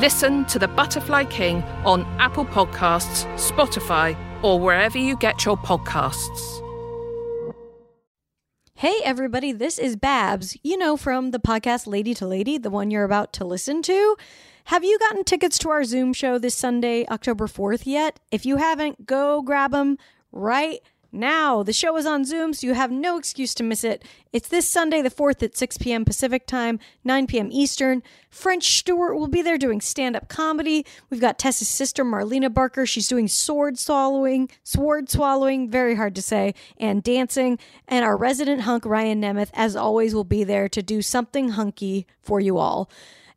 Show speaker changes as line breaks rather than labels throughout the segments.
Listen to The Butterfly King on Apple Podcasts, Spotify, or wherever you get your podcasts.
Hey, everybody, this is Babs, you know, from the podcast Lady to Lady, the one you're about to listen to. Have you gotten tickets to our Zoom show this Sunday, October 4th yet? If you haven't, go grab them right now. The show is on Zoom, so you have no excuse to miss it. It's this Sunday, the 4th at 6 p.m. Pacific Time, 9 p.m. Eastern. French Stewart will be there doing stand up comedy. We've got Tessa's sister, Marlena Barker. She's doing sword swallowing, sword swallowing, very hard to say, and dancing. And our resident hunk, Ryan Nemeth, as always, will be there to do something hunky for you all.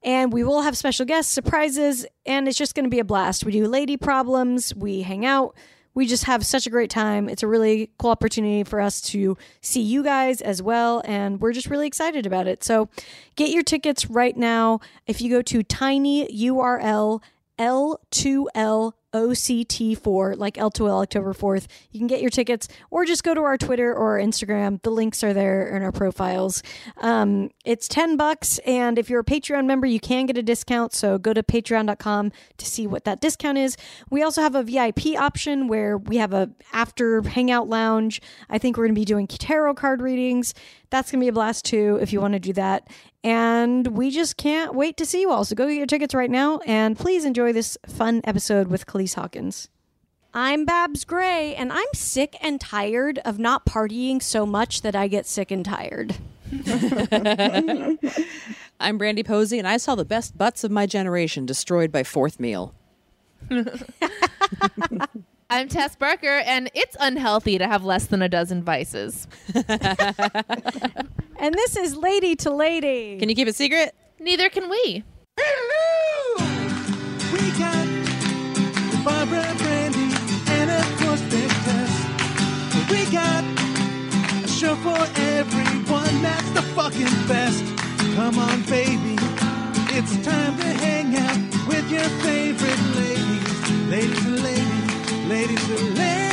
And we will have special guests, surprises, and it's just going to be a blast. We do lady problems, we hang out we just have such a great time. It's a really cool opportunity for us to see you guys as well. And we're just really excited about it. So get your tickets right now. If you go to tinyurl L2L OCT4, like L2L October 4th. You can get your tickets or just go to our Twitter or our Instagram. The links are there in our profiles. Um, it's 10 bucks. And if you're a Patreon member, you can get a discount. So go to patreon.com to see what that discount is. We also have a VIP option where we have a after hangout lounge. I think we're going to be doing tarot card readings. That's going to be a blast too if you want to do that. And we just can't wait to see you all. So go get your tickets right now and please enjoy this fun episode with Calise Hawkins. I'm Babs Gray, and I'm sick and tired of not partying so much that I get sick and tired.
I'm Brandy Posey, and I saw the best butts of my generation destroyed by fourth meal.
I'm Tess Barker, and it's unhealthy to have less than a dozen vices.
And this is Lady to Lady.
Can you keep a secret?
Neither can we.
We got Barbara Brandy and of course Big Tess. We got a show for everyone that's the fucking best. Come on, baby. It's time to hang out with your favorite ladies. Ladies to ladies, ladies to ladies.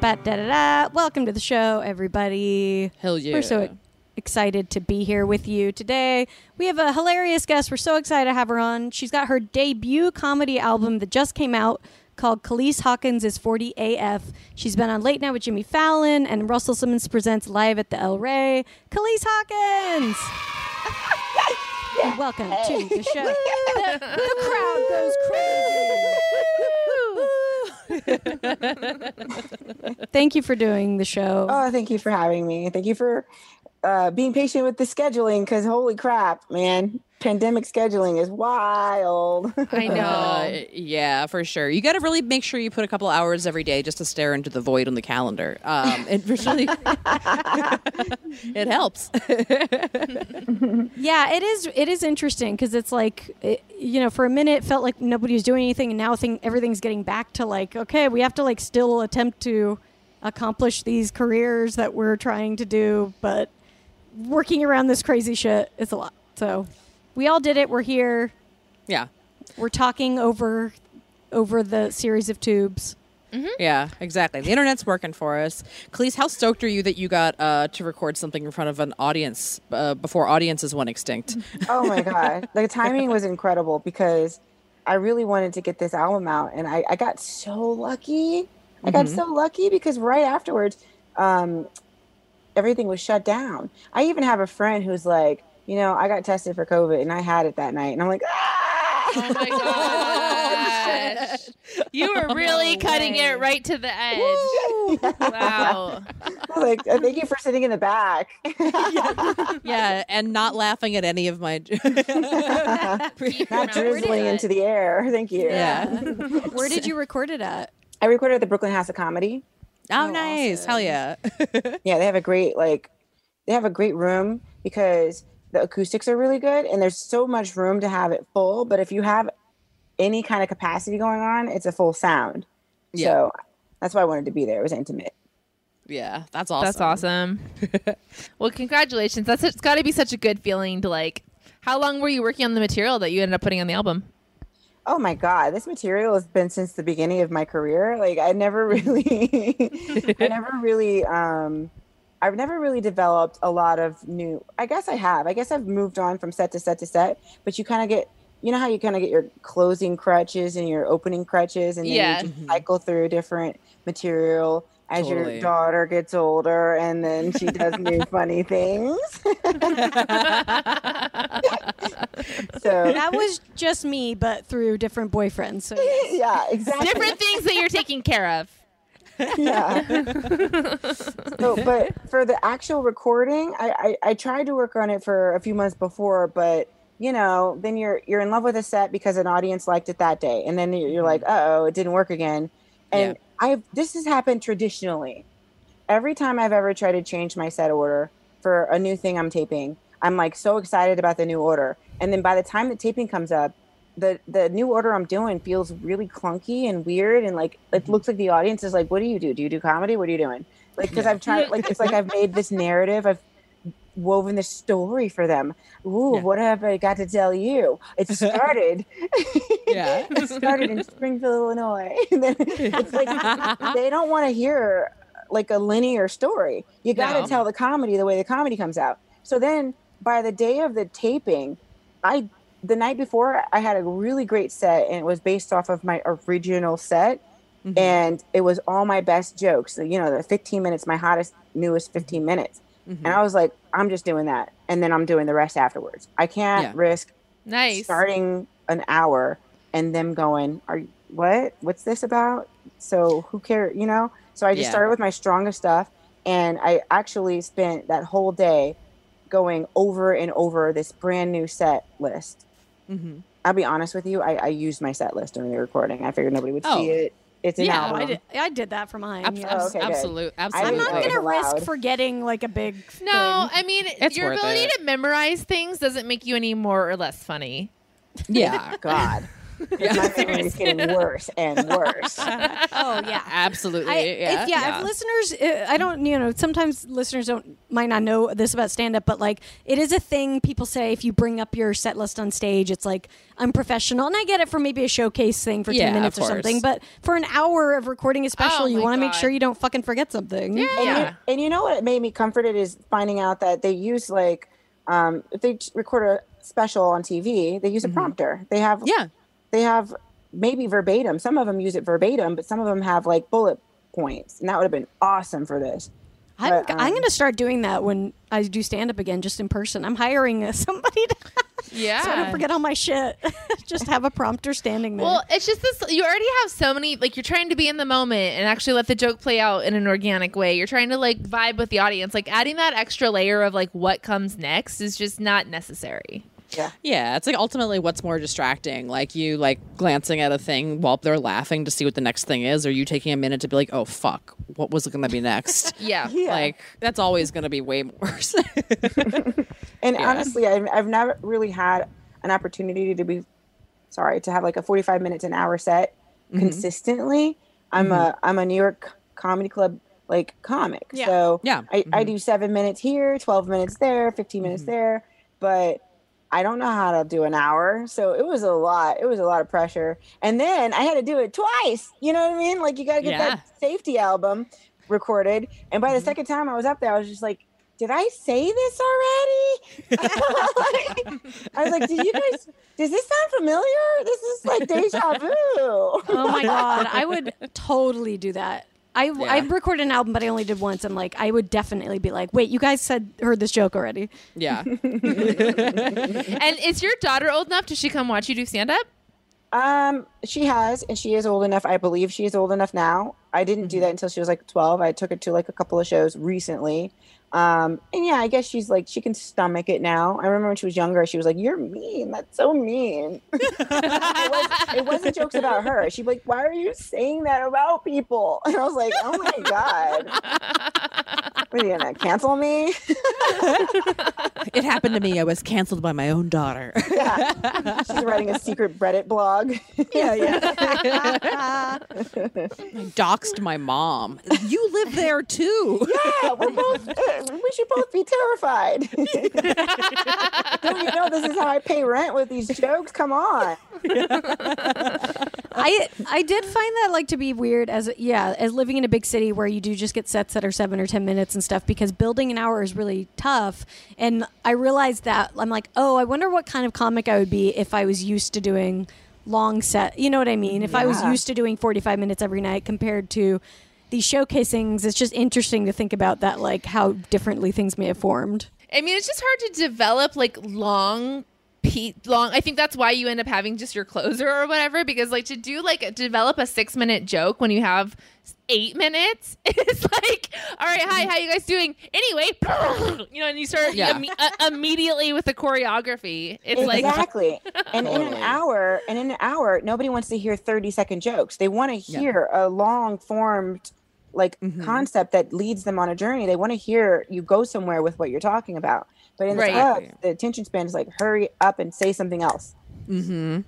Ba-da-da-da. Welcome to the show, everybody.
Hell yeah.
We're so excited to be here with you today. We have a hilarious guest. We're so excited to have her on. She's got her debut comedy album that just came out called Calise Hawkins is 40 AF. She's been on Late Night with Jimmy Fallon and Russell Simmons presents live at the El Rey. Calise Hawkins! And Welcome to the show. the, the crowd goes crazy. Thank you for doing the show.
Oh, thank you for having me. Thank you for uh, being patient with the scheduling because holy crap, man. Pandemic scheduling is wild.
I know.
Uh, yeah, for sure. You got to really make sure you put a couple hours every day just to stare into the void on the calendar. Um, it really it helps.
Yeah, it is. It is interesting because it's like, it, you know, for a minute it felt like nobody was doing anything, and now thing everything's getting back to like, okay, we have to like still attempt to accomplish these careers that we're trying to do, but working around this crazy shit is a lot. So we all did it. We're here.
yeah.
We're talking over over the series of tubes.
Yeah, exactly. The internet's working for us. Calise, how stoked are you that you got uh, to record something in front of an audience uh, before audiences went extinct?
oh my God. The timing was incredible because I really wanted to get this album out and I, I got so lucky. I got so lucky because right afterwards, um, everything was shut down. I even have a friend who's like, you know, I got tested for COVID and I had it that night. And I'm like, ah!
Oh my gosh. You were really cutting it right to the edge. Wow.
like, uh, thank you for sitting in the back.
yeah, and not laughing at any of my.
Not drizzling into the air. Thank you.
yeah.
Where did you record it at?
I recorded at the Brooklyn House of Comedy.
Oh, nice. Hell yeah.
Yeah, they have a great like they have a great room because the acoustics are really good and there's so much room to have it full. But if you have any kind of capacity going on, it's a full sound.
Yeah.
So that's why I wanted to be there. It was intimate.
Yeah, that's awesome.
That's awesome. well, congratulations. That's it's got to be such a good feeling to like. How long were you working on the material that you ended up putting on the album?
Oh my god, this material has been since the beginning of my career. Like I never really I never really um I've never really developed a lot of new I guess I have. I guess I've moved on from set to set to set, but you kind of get you know how you kind of get your closing crutches and your opening crutches and then
Yeah.
you just cycle through different material as
Totally.
your daughter gets older and then she does new funny things. So
That was just me, but through different boyfriends. So yes.
yeah, exactly.
Different things that you're taking care of.
yeah. so, but for the actual recording, I, I I tried to work on it for a few months before, but you know, then you're you're in love with a set because an audience liked it that day, and then you're you're like, uh oh, it didn't work again. And I've this has happened traditionally. Every time I've ever tried to change my set order for a new thing I'm taping, I'm like so excited about the new order, and then by the time the taping comes up, the the new order I'm doing feels really clunky and weird, and like it looks like the audience is like, "What do you do? Do you do comedy? What are you doing?" Like because I've tried, like it's like I've made this narrative, I've woven this story for them. Ooh,
Yeah.
what have I got to tell you? It started.
Yeah.
it started in Springfield, Illinois. And then it's like they don't want to hear like a linear story. You got to
No.
tell the comedy the way the comedy comes out. So then by the day of the taping, I the night before I had a really great set and it was based off of my original set
Mhm.
and it was all my best jokes. So, you know, the 15 minutes, my hottest, newest 15 minutes.
Mhm.
And I was like, I'm just doing that. And then I'm doing the rest afterwards. I can't
Yeah.
risk
Nice.
starting an hour and them going, Are you what? What's this about? So who cares? You know? So I just
Yeah.
started with my strongest stuff and I actually spent that whole day going over and over this brand new set list.
Mhm.
I'll be honest with you, I, I used my set list during the recording. I figured nobody would
Oh.
see it. It's an
Yeah,
Oh,
album.
I did, I did that for mine.
Abs-
yeah.
Oh,
abs-
okay,
absolute,
I
I'm
didn't
not
know it
gonna risk forgetting like a big.
No,
thing.
I mean
It's
your ability
it.
to memorize things doesn't make you any more or less funny.
Yeah.
God.
Yeah.
My memory is getting worse and worse.
oh yeah.
Absolutely.
I,
yeah.
if, yeah, if listeners, uh, I don't, you know, sometimes listeners don't might not know this about stand up, but like it is a thing people say if you bring up your set list on stage, it's like unprofessional. And I get it for maybe a showcase thing for
Yeah,
10
of
minutes or something, but for an hour of recording a special,
Oh
you want to make sure you don't fucking forget something.
And, you,
Yeah.
and you know what made me comforted is finding out that they use like um, if they record a special on TV, they use a prompter. They have
yeah.
They have maybe verbatim. Some of them use it verbatim, but some of them have like bullet points, and that would have been awesome for this.
I'm,
But,
I'm
um,
going to start doing that when I do stand up again, just in person. I'm hiring uh, somebody to,
Yeah.
so I don't forget all my shit. just have a prompter standing there.
Well, it's just this. You already have so many. Like you're trying to be in the moment and actually let the joke play out in an organic way. You're trying to like vibe with the audience. Like adding that extra layer of like what comes next is just not necessary.
Yeah, Yeah. it's like ultimately what's more distracting, like you like glancing at a thing while they're laughing to see what the next thing is, or you taking a minute to be like, "Oh fuck, what was it going to be next?"
Yeah.
Yeah.
Like that's always going to be way worse.
And
Yeah.
honestly, I've, I've never really had an opportunity to be sorry to have like a 45 minutes an hour set
Mm-hmm.
consistently. I'm a I'm a New York comedy club like comic.
Yeah.
So
Yeah.
I, I
Mhm.
do seven minutes here, 12 minutes there, 15 minutes
Mm-hmm.
there, but I don't know how to do an hour. So it was a lot. It was a lot of pressure. And then I had to do it twice. You know what I mean? Like you got to get
Yeah.
that safety album recorded. And by the
Mhm.
second time I was up there, I was just like, did I say this already? I was like, did you guys, does this sound familiar? This is like deja vu.
Oh my god, I would totally do that. I I
Yeah.
recorded an album, but I only did once, I'm like I would definitely be like, "Wait, you guys said heard this joke already?"
yeah,
And is your daughter old enough? Does she come watch you do stand up?
Um, she has, and she is old enough. I believe she is old enough now. I didn't do that until she was like 12. I took her to like a couple of shows recently. Um, and yeah, I guess she's like, she can stomach it now. I remember when she was younger, she was like, You're mean. That's so mean. it, was, it wasn't jokes about her. She'd be like, Why are you saying that about people? And I was like, Oh my God. Are you gonna cancel me?
It happened to me. I was canceled by my own daughter.
yeah. She's writing a secret Reddit blog.
yeah, yeah. I doxed my mom. You live there too.
Yeah, we're both. We should both be terrified. Don't you know this is how I pay rent with these jokes? Come on.
I I did find that like to be weird as yeah as living in a big city where you do just get sets that are seven or ten minutes and stuff because building an hour is really tough and I realized that I'm like oh I wonder what kind of comic I would be if I was used to doing long set you know what I mean if I was used to doing 45 minutes every night compared to these showcasings it's just interesting to think about that like how differently things may have formed
I mean, it's just hard to develop like long. Pe- long i think that's why you end up having just your closer or whatever because like to do like develop a six minute joke when you have eight minutes it's like all right hi how you guys doing anyway you know and you start
Yeah.
imme- uh, immediately with the choreography it's like
exactly. and in an hour, and in an hour, nobody wants to hear 30 second jokes. They want to
Yeah.
hear a long formed like
Mhm.
concept that leads them on a journey. They want to hear you go somewhere with what you're talking about. But in
Right.
the hub, the attention span is like hurry up and say something else.
Mm-hmm.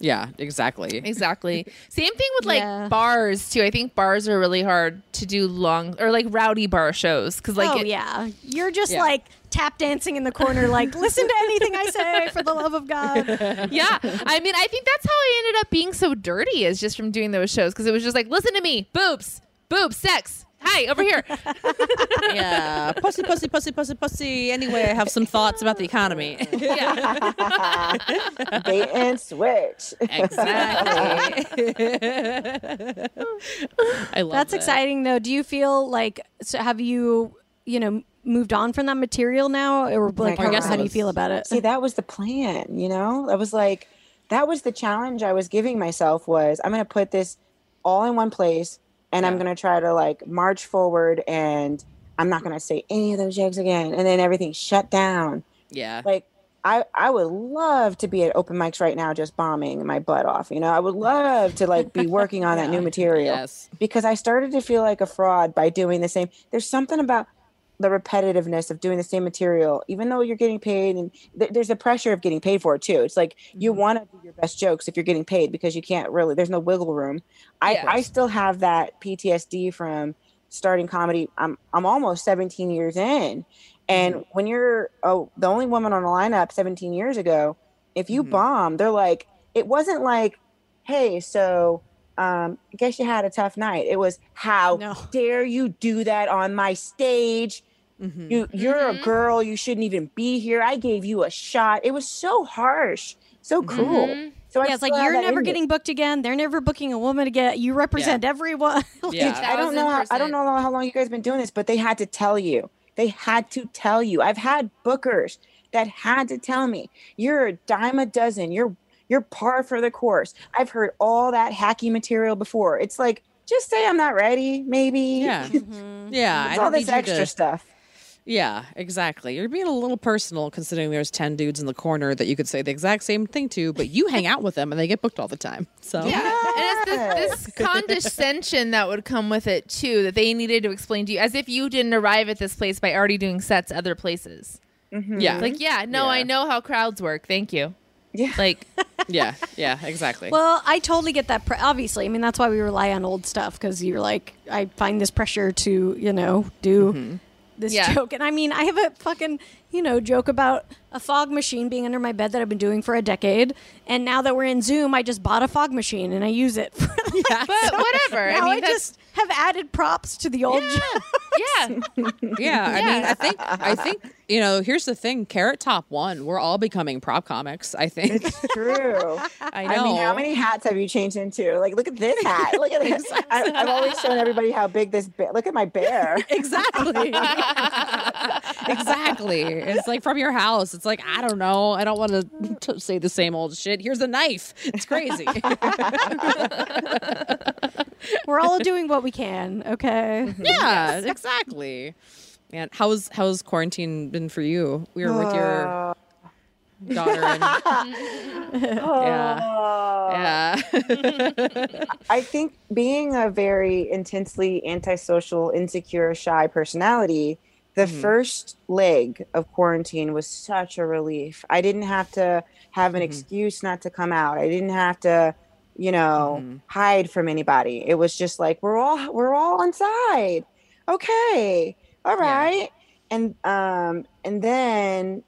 Yeah, exactly.
Exactly. Same thing with like
Yeah.
bars too. I think bars are really hard to do long or like rowdy bar shows because like
oh
it-
yeah you're just
Yeah.
like tap dancing in the corner like listen to anything I say for the love of God
yeah. I mean, I think that's how I ended up being so dirty is just from doing those shows because it was just like, listen to me, boobs, boobs, sex. Hi, over here.
yeah, pussy, pussy, pussy, pussy, pussy. Anyway, I have some thoughts about the economy.
yeah.
Bait and switch.
exactly. I love
That's
that.
exciting though. Do you feel like so have you, you know, moved on from that material now or oh like
my
how,
God.
how do you feel about it?
See, that was the plan, you know? I was like, that was the challenge I was giving myself was I'm going to put this all in one place and I'm going to try to like march forward and I'm not going to say any of those jokes again. And then everything shut down.
Yeah.
Like, I, I would love to be at open mics right now just bombing my butt off you know i would love to like be working on that new material
Yes.
because I started to feel like a fraud by doing the same. There's something about the repetitiveness of doing the same material, even though you're getting paid, and th- there's a pressure of getting paid for it too. It's like you want to do your best jokes if you're getting paid because you can't really. There's no wiggle room. I
Yeah.
I still have that PTSD from starting comedy. I'm I'm almost 17 years in, and when you're oh the only woman on the lineup 17 years ago, if you
Mhm.
bomb, they're like it wasn't like, hey, so um, I guess you had a tough night. It was how
No.
dare you do that on my stage?
Mhm.
You you're
Mhm.
a girl. You shouldn't even be here. I gave you a shot. It was so harsh, so cruel.
Mhm.
So I
yeah, it's like you're never
in me.
getting booked again. They're never booking a woman again. You represent everyone.
Yeah.
I don't know. How, I don't know how long you guys have been doing this, but they had to tell you. They had to tell you. I've had bookers that had to tell me, "You're a dime a dozen. You're you're par for the course." I've heard all that hacky material before. It's like, just say I'm not ready. Maybe.
Yeah. Yeah. I
It's all this extra
to-
stuff.
Yeah, exactly. You're being a little personal considering there's 10 dudes in the corner that you could say the exact same thing to, but you hang out with them and they get booked all the time. So,
Yeah, and it's this, this condescension that would come with it too, that they needed to explain to you, as if you didn't arrive at this place by already doing sets other places. Mm-hmm.
yeah.
Like, yeah, no,
Yeah.
I know how crowds work. Thank you.
Yeah.
Like,
yeah, yeah, exactly.
Well, I totally get that. Pre- obviously, I mean that's why we rely on old stuff because you're like, I find this pressure to, you know, do mm-hmm. This
Yeah.
joke, and I mean, I have a fucking, you know, joke about a fog machine being under my bed that I've been doing for a decade, and now that we're in Zoom, I just bought a fog machine and I use it. For,
but whatever.
now
I
I,
mean, that's,
just have added props to the old joke.
yeah,
yeah, I mean,
Yeah.
I think, I think, you know, here's the thing Carrot Top one. We're all becoming prop comics, I think.
It's true.
I know.
I mean, how many hats have you changed into? Like, look at this hat. Look at this. I, I've always shown everybody how big this. Ba- look at my bear.
Exactly. exactly. It's like from your house. It's like, I don't know. I don't want to say the same old shit. Here's a knife. It's crazy.
We're all doing what we can. Okay.
yeah, exactly. And how's how's quarantine been for you? We were with your
Uh,
daughter and
Oh.
yeah.
I think being a very intensely antisocial, insecure, shy personality, the
Mhm.
first leg of quarantine was such a relief. I didn't have to have an
Mhm.
excuse not to come out. I didn't have to, you know,
Mhm.
hide from anybody. It was just like we're all we're all inside. Okay. All
Yeah.
And um and then,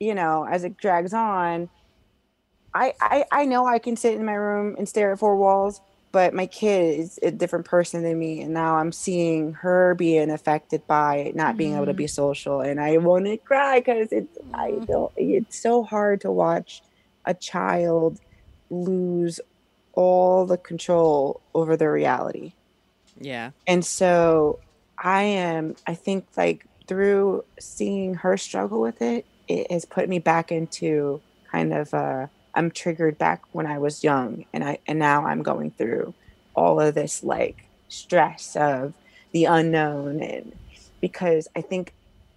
you know, as it drags on, I, I I know I can sit in my room and stare at four walls, but my kid is a different person than me, and now I'm seeing her being affected by not being able to be social, and I want to cry because it's I don't. It's so hard to watch a child lose all the control over their reality,
yeah.
and so I am. I think like through seeing her struggle with it, it has put me back into kind of uh I'm triggered back when I was young and I and now I'm going through all of this like stress of the unknown and because I think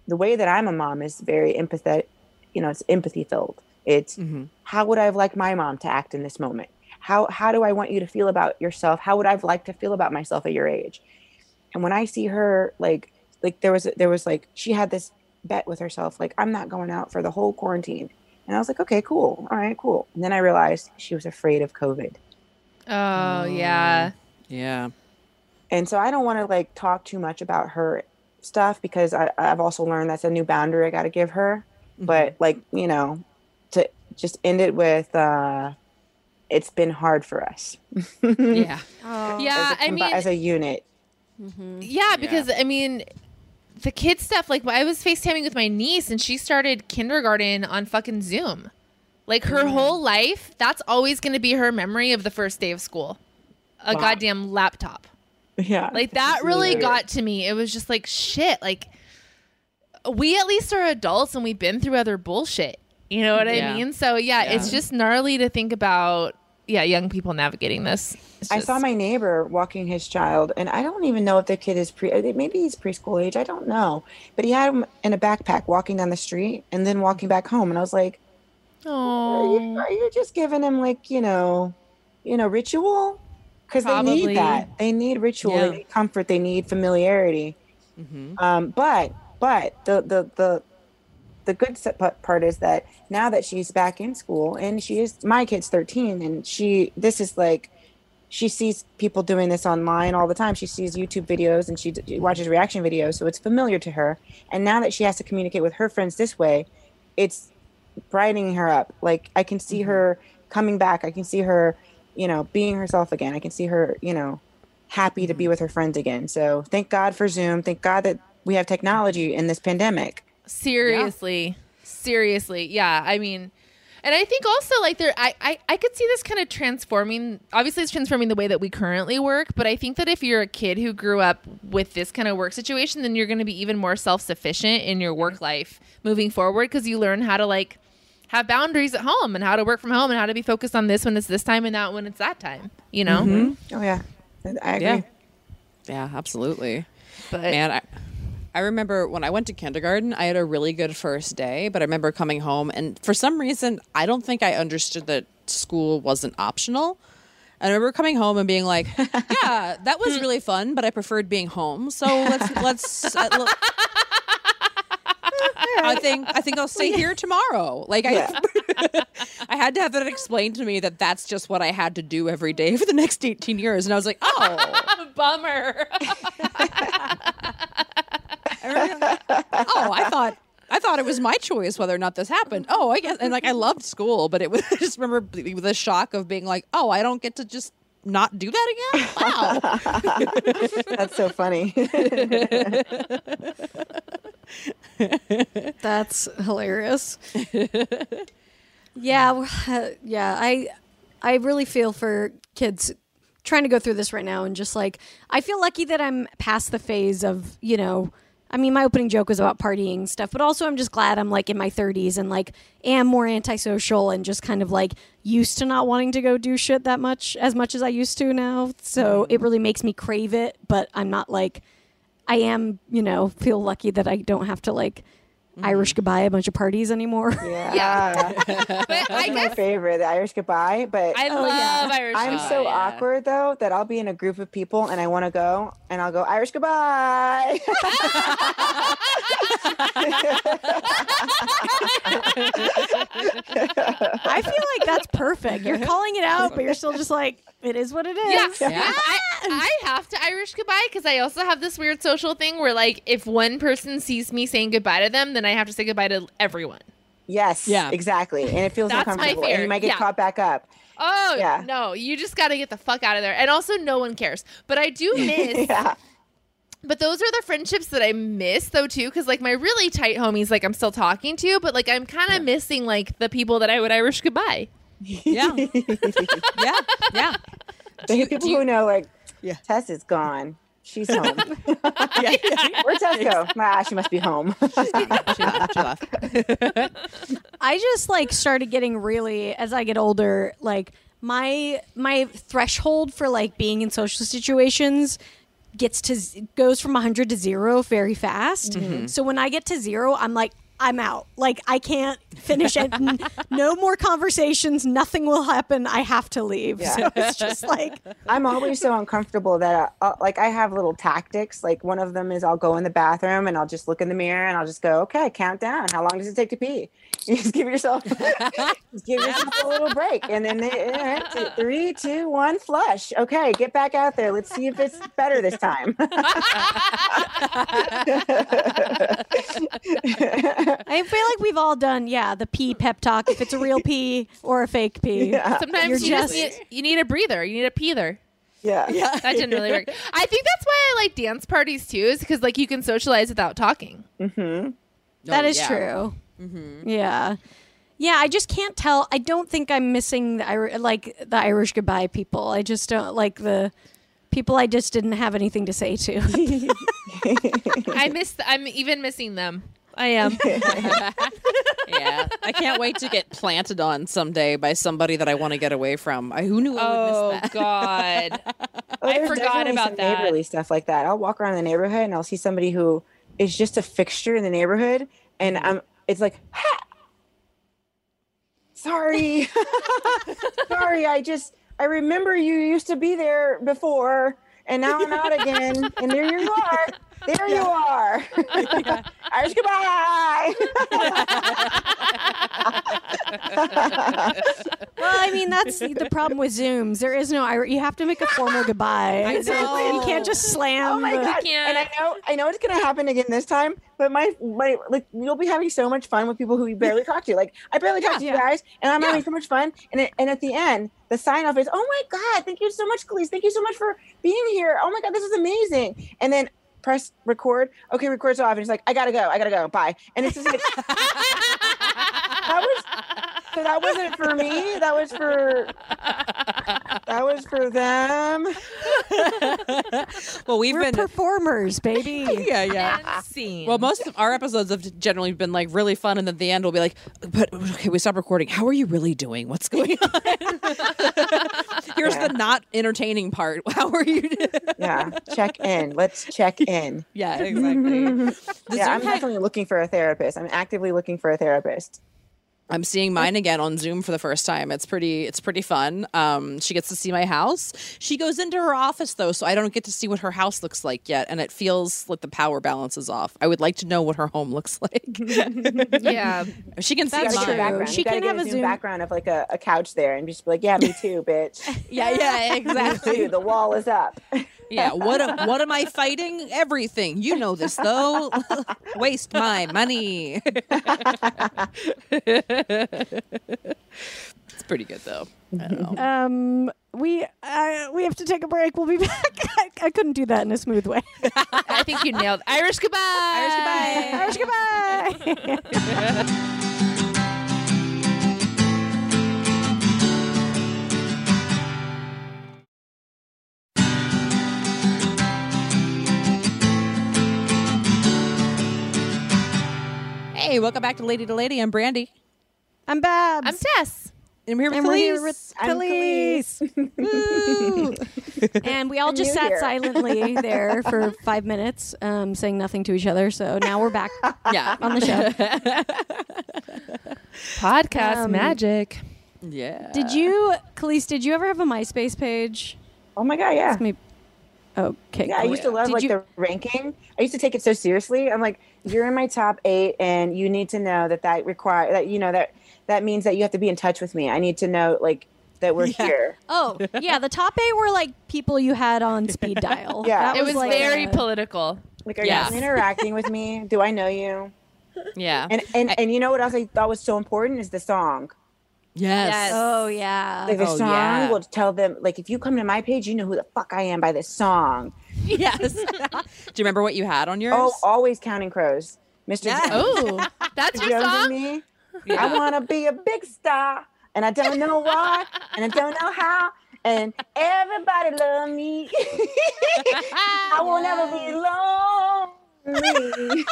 the way that I'm a mom is very empathetic, you know, it's empathy filled. It's
hmm
how would I have liked my mom to act in this moment? How how do I want you to feel about yourself? How would I have liked to feel about myself at your age? And when I see her like like there was there was like she had this bet with herself like I'm not going out for the whole quarantine. And I was like, okay, cool. All right, cool. And then I realized she was afraid of COVID.
Oh yeah.
Yeah.
And so I don't want to like talk too much about her stuff because I, I've also learned that's a new boundary I got to give her. But like, you know, to just end it with, uh, it's been hard for us.
Yeah.
Oh.
Yeah,
as a,
I mean,
as a unit.
Yeah, because I mean, the kid stuff. Like, I was FaceTiming with my niece, and she started kindergarten on fucking Zoom. Like her
Mm.
whole life, that's always going to be her memory of the first day of school. A
Wow.
goddamn laptop.
Yeah.
Like that really
hilarious.
got to me. It was just like shit. Like we at least are adults and we've been through other bullshit. You know what
Yeah.
I mean? So yeah,
Yeah.
it's just gnarly to think about. Yeah, young people navigating this. It's
I saw my neighbor walking his child, and I don't even know if the kid is pre. Maybe he's preschool age. I don't know, but he had him in a backpack walking down the street and then walking back home, and I was like, "Are you,
Oh,
are you just giving him like you know, you know, ritual? Because they need that. They need ritual.
Yeah.
They need comfort. They need familiarity.
hmm
Um, but but the the the the good part is that now that she's back in school and she is my kid's 13 and she this is like she sees people doing this online all the time. She sees youtube videos and she, d- she watches reaction videos so it's familiar to her. And now that she has to communicate with her friends this way it's brightening her up. Like i can see mm-hmm. her coming back. I can see her you know being herself again. I can see her you know happy to be mm-hmm. with her friends again. So thank god for zoom. Thank god that we have technology in this pandemic
seriously, seriously, yeah. I mean, and I think also like there, I, I, I could see this kind of transforming. Obviously, it's transforming the way that we currently work. But I think that if you're a kid who grew up with this kind of work situation, then you're going to be even more self sufficient in your work life moving forward because you learn how to like have boundaries at home and how to work from home and how to be focused on this when it's this time and that when it's that time. You know, mm-hmm.
oh yeah i agree
Yeah. Yeah, absolutely.
but
Man, I, I remember when I went to kindergarten, I had a really good first day, but I remember coming home and for some reason, I don't think I understood that school wasn't optional. I remember coming home and being like, "Yeah, that was really fun, but I preferred being home. So let's let's." Uh, l- I think I think I'll stay here tomorrow. Like I, I had to have that explained to me that that's just what I had to do every day for the next eighteen years, and I was like, "Oh,
bummer.
oh, I thought I thought it was my choice whether or not this happened. Oh, I guess, and like I loved school, but it was I just remember the the shock of being like, oh, I don't get to just not do that again. Wow.
that's so funny
That's hilarious. yeah, uh, yeah. I I really feel for kids trying to go through this right now and just like I feel lucky that I'm past the phase of, you know, I mean my opening joke was about partying stuff, but also I'm just glad I'm like in my 30s and like am more antisocial and just kind of like used to not wanting to go do shit that much as much as I used to now. So mm-hmm. it really makes me crave it, but I'm not like I am, you know, feel lucky that I don't have to like Irish mm-hmm. goodbye a bunch of parties anymore.
Yeah.
But I
That's my
guess
favorite, the Irish goodbye. But
I oh, love Irish.
I'm so
yeah.
awkward though that I'll be in a group of people and I want to go and I'll go Irish goodbye.
I feel like that's perfect. You're calling it out, but you're still just like, it is what it is.
Yeah, I, I have to Irish goodbye because I also have this weird social thing where, like, if one person sees me saying goodbye to them, then I have to say goodbye to everyone.
yes,
Yeah.
exactly. And it feels
That's my
uncomfortable. And
fear.
you might get
Yeah.
caught back up.
Oh
Yeah.
no, you just got to get the fuck out of there. And also, no one cares. But I do miss.
yeah.
But those are the friendships that I miss though too, because like my really tight homies, like I'm still talking to, but like I'm kind of missing like the people that I would Irish goodbye.
Yeah. yeah. Yeah.
The
you-
people
do you-
who know like
Yeah.
Tess is gone. She's home.
yeah.
Where'd Tess go? Ah, she must be home.
She left. She left.
I just like started getting really as I get older, like my my threshold for like being in social situations gets to goes from 100 to 0 very fast. So when I get to 0, I'm like I'm out. Like I can't finish it. No more conversations, nothing will happen. I have to leave.
Yeah.
So it's just like
I'm always so uncomfortable that uh, uh, like I have little tactics. Like one of them is I'll go in the bathroom and I'll just look in the mirror and I'll just go, okay, count down. How long does it take to pee? You just give yourself, just give yourself a little break, and then they, two, three, two, one, flush. Okay, get back out there. Let's see if it's better this time.
I feel like we've all done yeah, the pee pep talk if it's a real pee or a fake pee.
yeah,
Sometimes
You're
you just
just-
need, you need a breather, you need a peether.
yeah, yeah,
That didn't really work. I think that's why I like dance parties too, is because like you can socialize without talking.
Mm-hmm.
That
Oh,
is
yeah.
true. Yeah. Yeah, I just can't tell. I don't think I'm missing the like the Irish goodbye people. I just don't like the people I just didn't have anything to say to.
I miss. I'm even missing them. I am.
Yeah. I can't wait to get planted on someday by somebody that I want to get away from. I, who knew I would
oh
miss that?
God.
Oh,
I
there's
forgot
definitely
about
some
that.
Neighborly stuff like that. I'll walk around the neighborhood and I'll see somebody who is just a fixture in the neighborhood, and mm-hmm. I'm. It's like, ha! sorry, sorry. I just I remember you used to be there before, and now I'm out again, and there you are. There you are. Irish goodbye.
well, I mean, that's the problem with Zooms. There is no Irish. You have to make a formal goodbye.
I know.
You can't just slam.
Oh my
the-
god!
can't.
And I know, I know it's gonna happen again this time. But my, my, like, you'll be having so much fun with people who you barely talk to. Like, I barely talk to you
Yeah.
guys, and I'm having so much fun. And it, and at the end, the sign off is, "Oh my god, thank you so much, Calise. Thank you so much for being here. Oh my god, this is amazing." And then press record. Okay, records off, and it's like, "I gotta go. I gotta go. Bye." And it's just like, that was. So that wasn't for me. That was for. That was for them.
well, we've
We're
been.
performers, baby.
yeah, yeah.
Scene.
Well, most of our episodes have generally been like really fun, and at the end we'll be like, "But okay, we stop recording. How are you really doing? What's going on?" Here's
Yeah.
the not entertaining part. How are you?
Yeah, check in. Let's check in.
yeah, exactly.
Yeah, I'm definitely looking for a therapist. I'm actively looking for a therapist.
I'm seeing mine again on Zoom for the first time. It's pretty it's pretty fun. Um, she gets to see my house. She goes into her office though, so I don't get to see what her house looks like yet, and it feels like the power balance is off. I would like to know what her home looks like.
yeah.
she can see
That's
You gotta get a
true.
mine.
background.
She can have
a
a
Zoom,
Zoom-
background of like a, a couch there, and just be like, "Yeah, me too, bitch.
Yeah, yeah, exactly.
The wall is up."
Yeah, what am, what am I fighting? Everything. You know this though. Waste my money. it's pretty good though. I don't know.
Um, we uh, we have to take a break. We'll be back. I, I couldn't do that in a smooth way.
I think you nailed Irish goodbye.
Irish goodbye. Irish goodbye.
Hey, welcome back to Lady to Lady. I'm Brandy.
I'm Babs.
I'm Tess.
And we're here with
And Calise.
I'm
Calise. Woo. and we all just
new
sat
here.
silently there for five minutes, um, saying nothing to each other. So now we're back
Yeah.
on the show.
Podcast
Um,
magic.
yeah.
Did you, Calise, did you ever have a MySpace page?
Oh my god, yeah.
Ask me- Okay.
Yeah, I
cool.
used to love
Did
like
you-
the ranking. I used to take it so seriously. I'm like, you're in my top eight, and you need to know that that require that you know that that means that you have to be in touch with me. I need to know like that we're here.
Oh, yeah. The top eight were like people you had on speed dial.
Yeah.
That
It was
like
very
a-
political.
Like, are
Yeah.
you interacting with me? Do I know you?
Yeah.
And and and you know what else I thought was so important is the song.
yes.
Yes.
Oh, oh, yeah.
Like the
Oh,
song
yeah.
will tell them like if you come to my page, you know who the fuck I am by this song.
yes. Do you remember what you had on oh, yours?
Oh, always counting crows. Mr.
Yeah.
Jones.
Oh, that's your
Jones and
song.
me.
Yeah.
I want to be a big star, and I don't know why, and I don't know how, and everybody love me. I will never be lonely.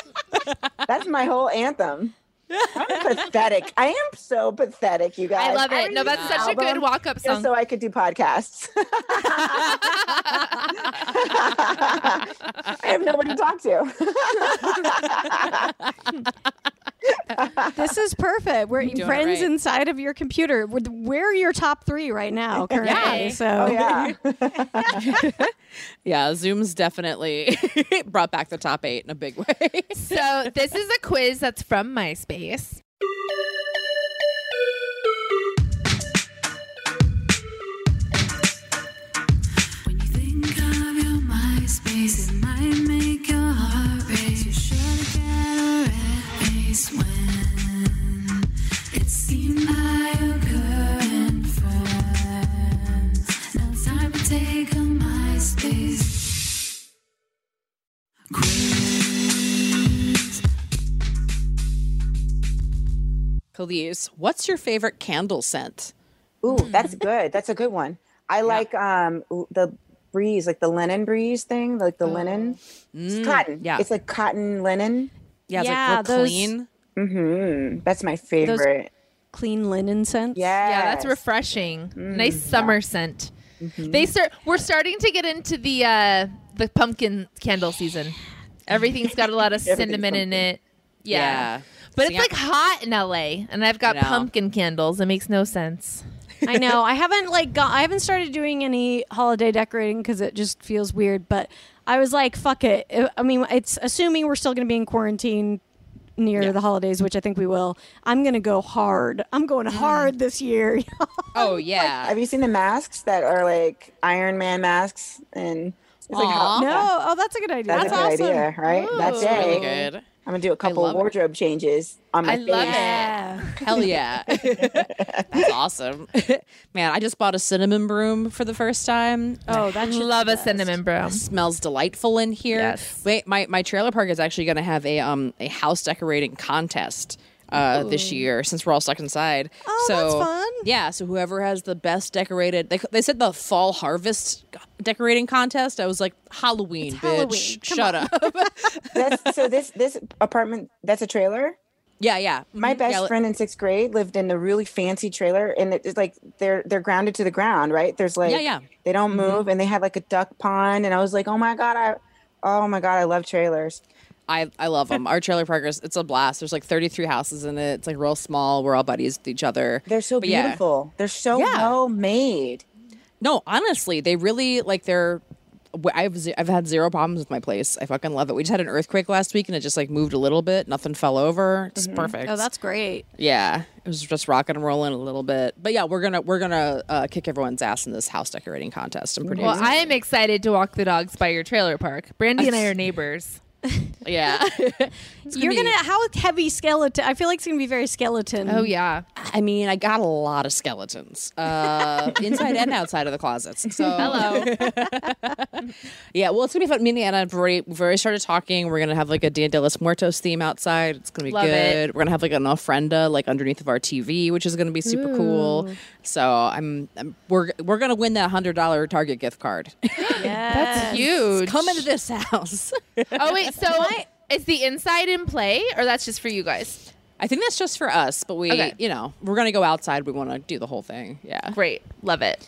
That's my whole anthem. I'm pathetic. I am so pathetic, you guys.
I love it. No, that's such a good walk-up song.
so I could do podcasts. I have nobody to talk to.
This is perfect. We're
doing
friends
right.
inside of your computer. We're, we're your top three right now, currently.
Yay.
So
Oh yeah.
Yeah, Zoom's definitely brought back the top eight in a big way.
so this is a quiz that's from MySpace.
When you think of your MySpace,
Calise, what's your favorite candle scent?
Ooh, that's good. That's a good one. I like um the breeze, like the linen breeze thing, like the linen. It's cotton.
yeah.
It's like cotton linen.
Yeah, it's
Yeah,
like
those-
clean.
Mm-hmm. That's my favorite.
clean linen scent.
Yeah.
Yeah, that's refreshing. nice summer scent. They start. We're starting to get into the uh, the pumpkin candle season. Everything's got a lot of
Everything's
cinnamon in it. Yeah.
Yeah.
But
See,
it's like hot in LA, and I've got pumpkin candles. It makes no sense.
I know. I haven't like got, I haven't started doing any holiday decorating because it just feels weird. But I was like, fuck it. I- I mean, it's assuming we're still going to be in quarantine near
Yeah.
the holidays, which I think we will. I'm going to go hard. I'm going mm. hard this year.
Oh yeah.
Have you seen the masks that are like Iron Man masks? And it's like
Aw.
no, oh, that's a good idea.
That's,
That's,
a good
awesome.
idea, right? that
Ooh.
day,
really good.
I'm gonna do a couple
love it.
wardrobe changes on my
I love
face.
it.
Yeah.
Hell yeah. That's awesome. Man, I just bought a cinnamon broom for the first time.
Oh, that's
Love a cinnamon broom.
smells delightful in here.
Yes.
Wait, my, my trailer park is actually going to have a um a house decorating contest uh this year since we're all stuck inside.
Oh,
so,
that's fun.
Yeah, so whoever has the best decorated they they said the fall harvest decorating contest. I was like Halloween, bitch.
Halloween.
Shut up.
That's, so this this apartment that's a trailer.
yeah, yeah.
My
Mhm.
best
Yeah,
friend in sixth grade lived in a really fancy trailer, and it's like they're they're grounded to the ground, right? There's like
Yeah, yeah.
they don't move, and they had like a duck pond, and I was like, oh my god, I, oh my god, I love trailers.
I, I love them. Our trailer park is it's a blast. There's like 33 houses in it. It's like real small. We're all buddies with each other.
They're so
But yeah.
beautiful. They're so
Yeah.
well made.
No, honestly, they really like they're. I've I've had zero problems with my place. I fucking love it. We just had an earthquake last week and it just like moved a little bit. Nothing fell over. It's perfect.
Oh, that's great.
yeah. It was just rocking and rolling a little bit. But yeah, we're gonna we're gonna uh, kick everyone's ass in this house decorating contest. I'm pretty.
Well,
excited.
I am excited to walk the dogs by your trailer park. Brandy and I are neighbors.
yeah. It's
You're
be-
gonna how heavy skeleton? I feel like it's gonna be very skeleton.
Oh yeah.
I mean, I got a lot of skeletons, uh, inside and outside of the closets. So
Hello.
Yeah, well, it's gonna be fun. Me and Anna have already, we've already started talking. We're gonna have like a Dia de los Muertos theme outside. It's gonna be
Love
good.
it.
We're gonna have like an ofrenda like underneath of our TV, which is gonna be super cool. So I'm, I'm we're we're gonna win that hundred dollar Target gift card.
That's huge.
Come into this house.
Oh wait, so is the inside in play, or that's just for you guys?
I think that's just for us, but we,
Okay.
you know, we're gonna go outside. We want to do the whole thing. Yeah.
Great. Love it.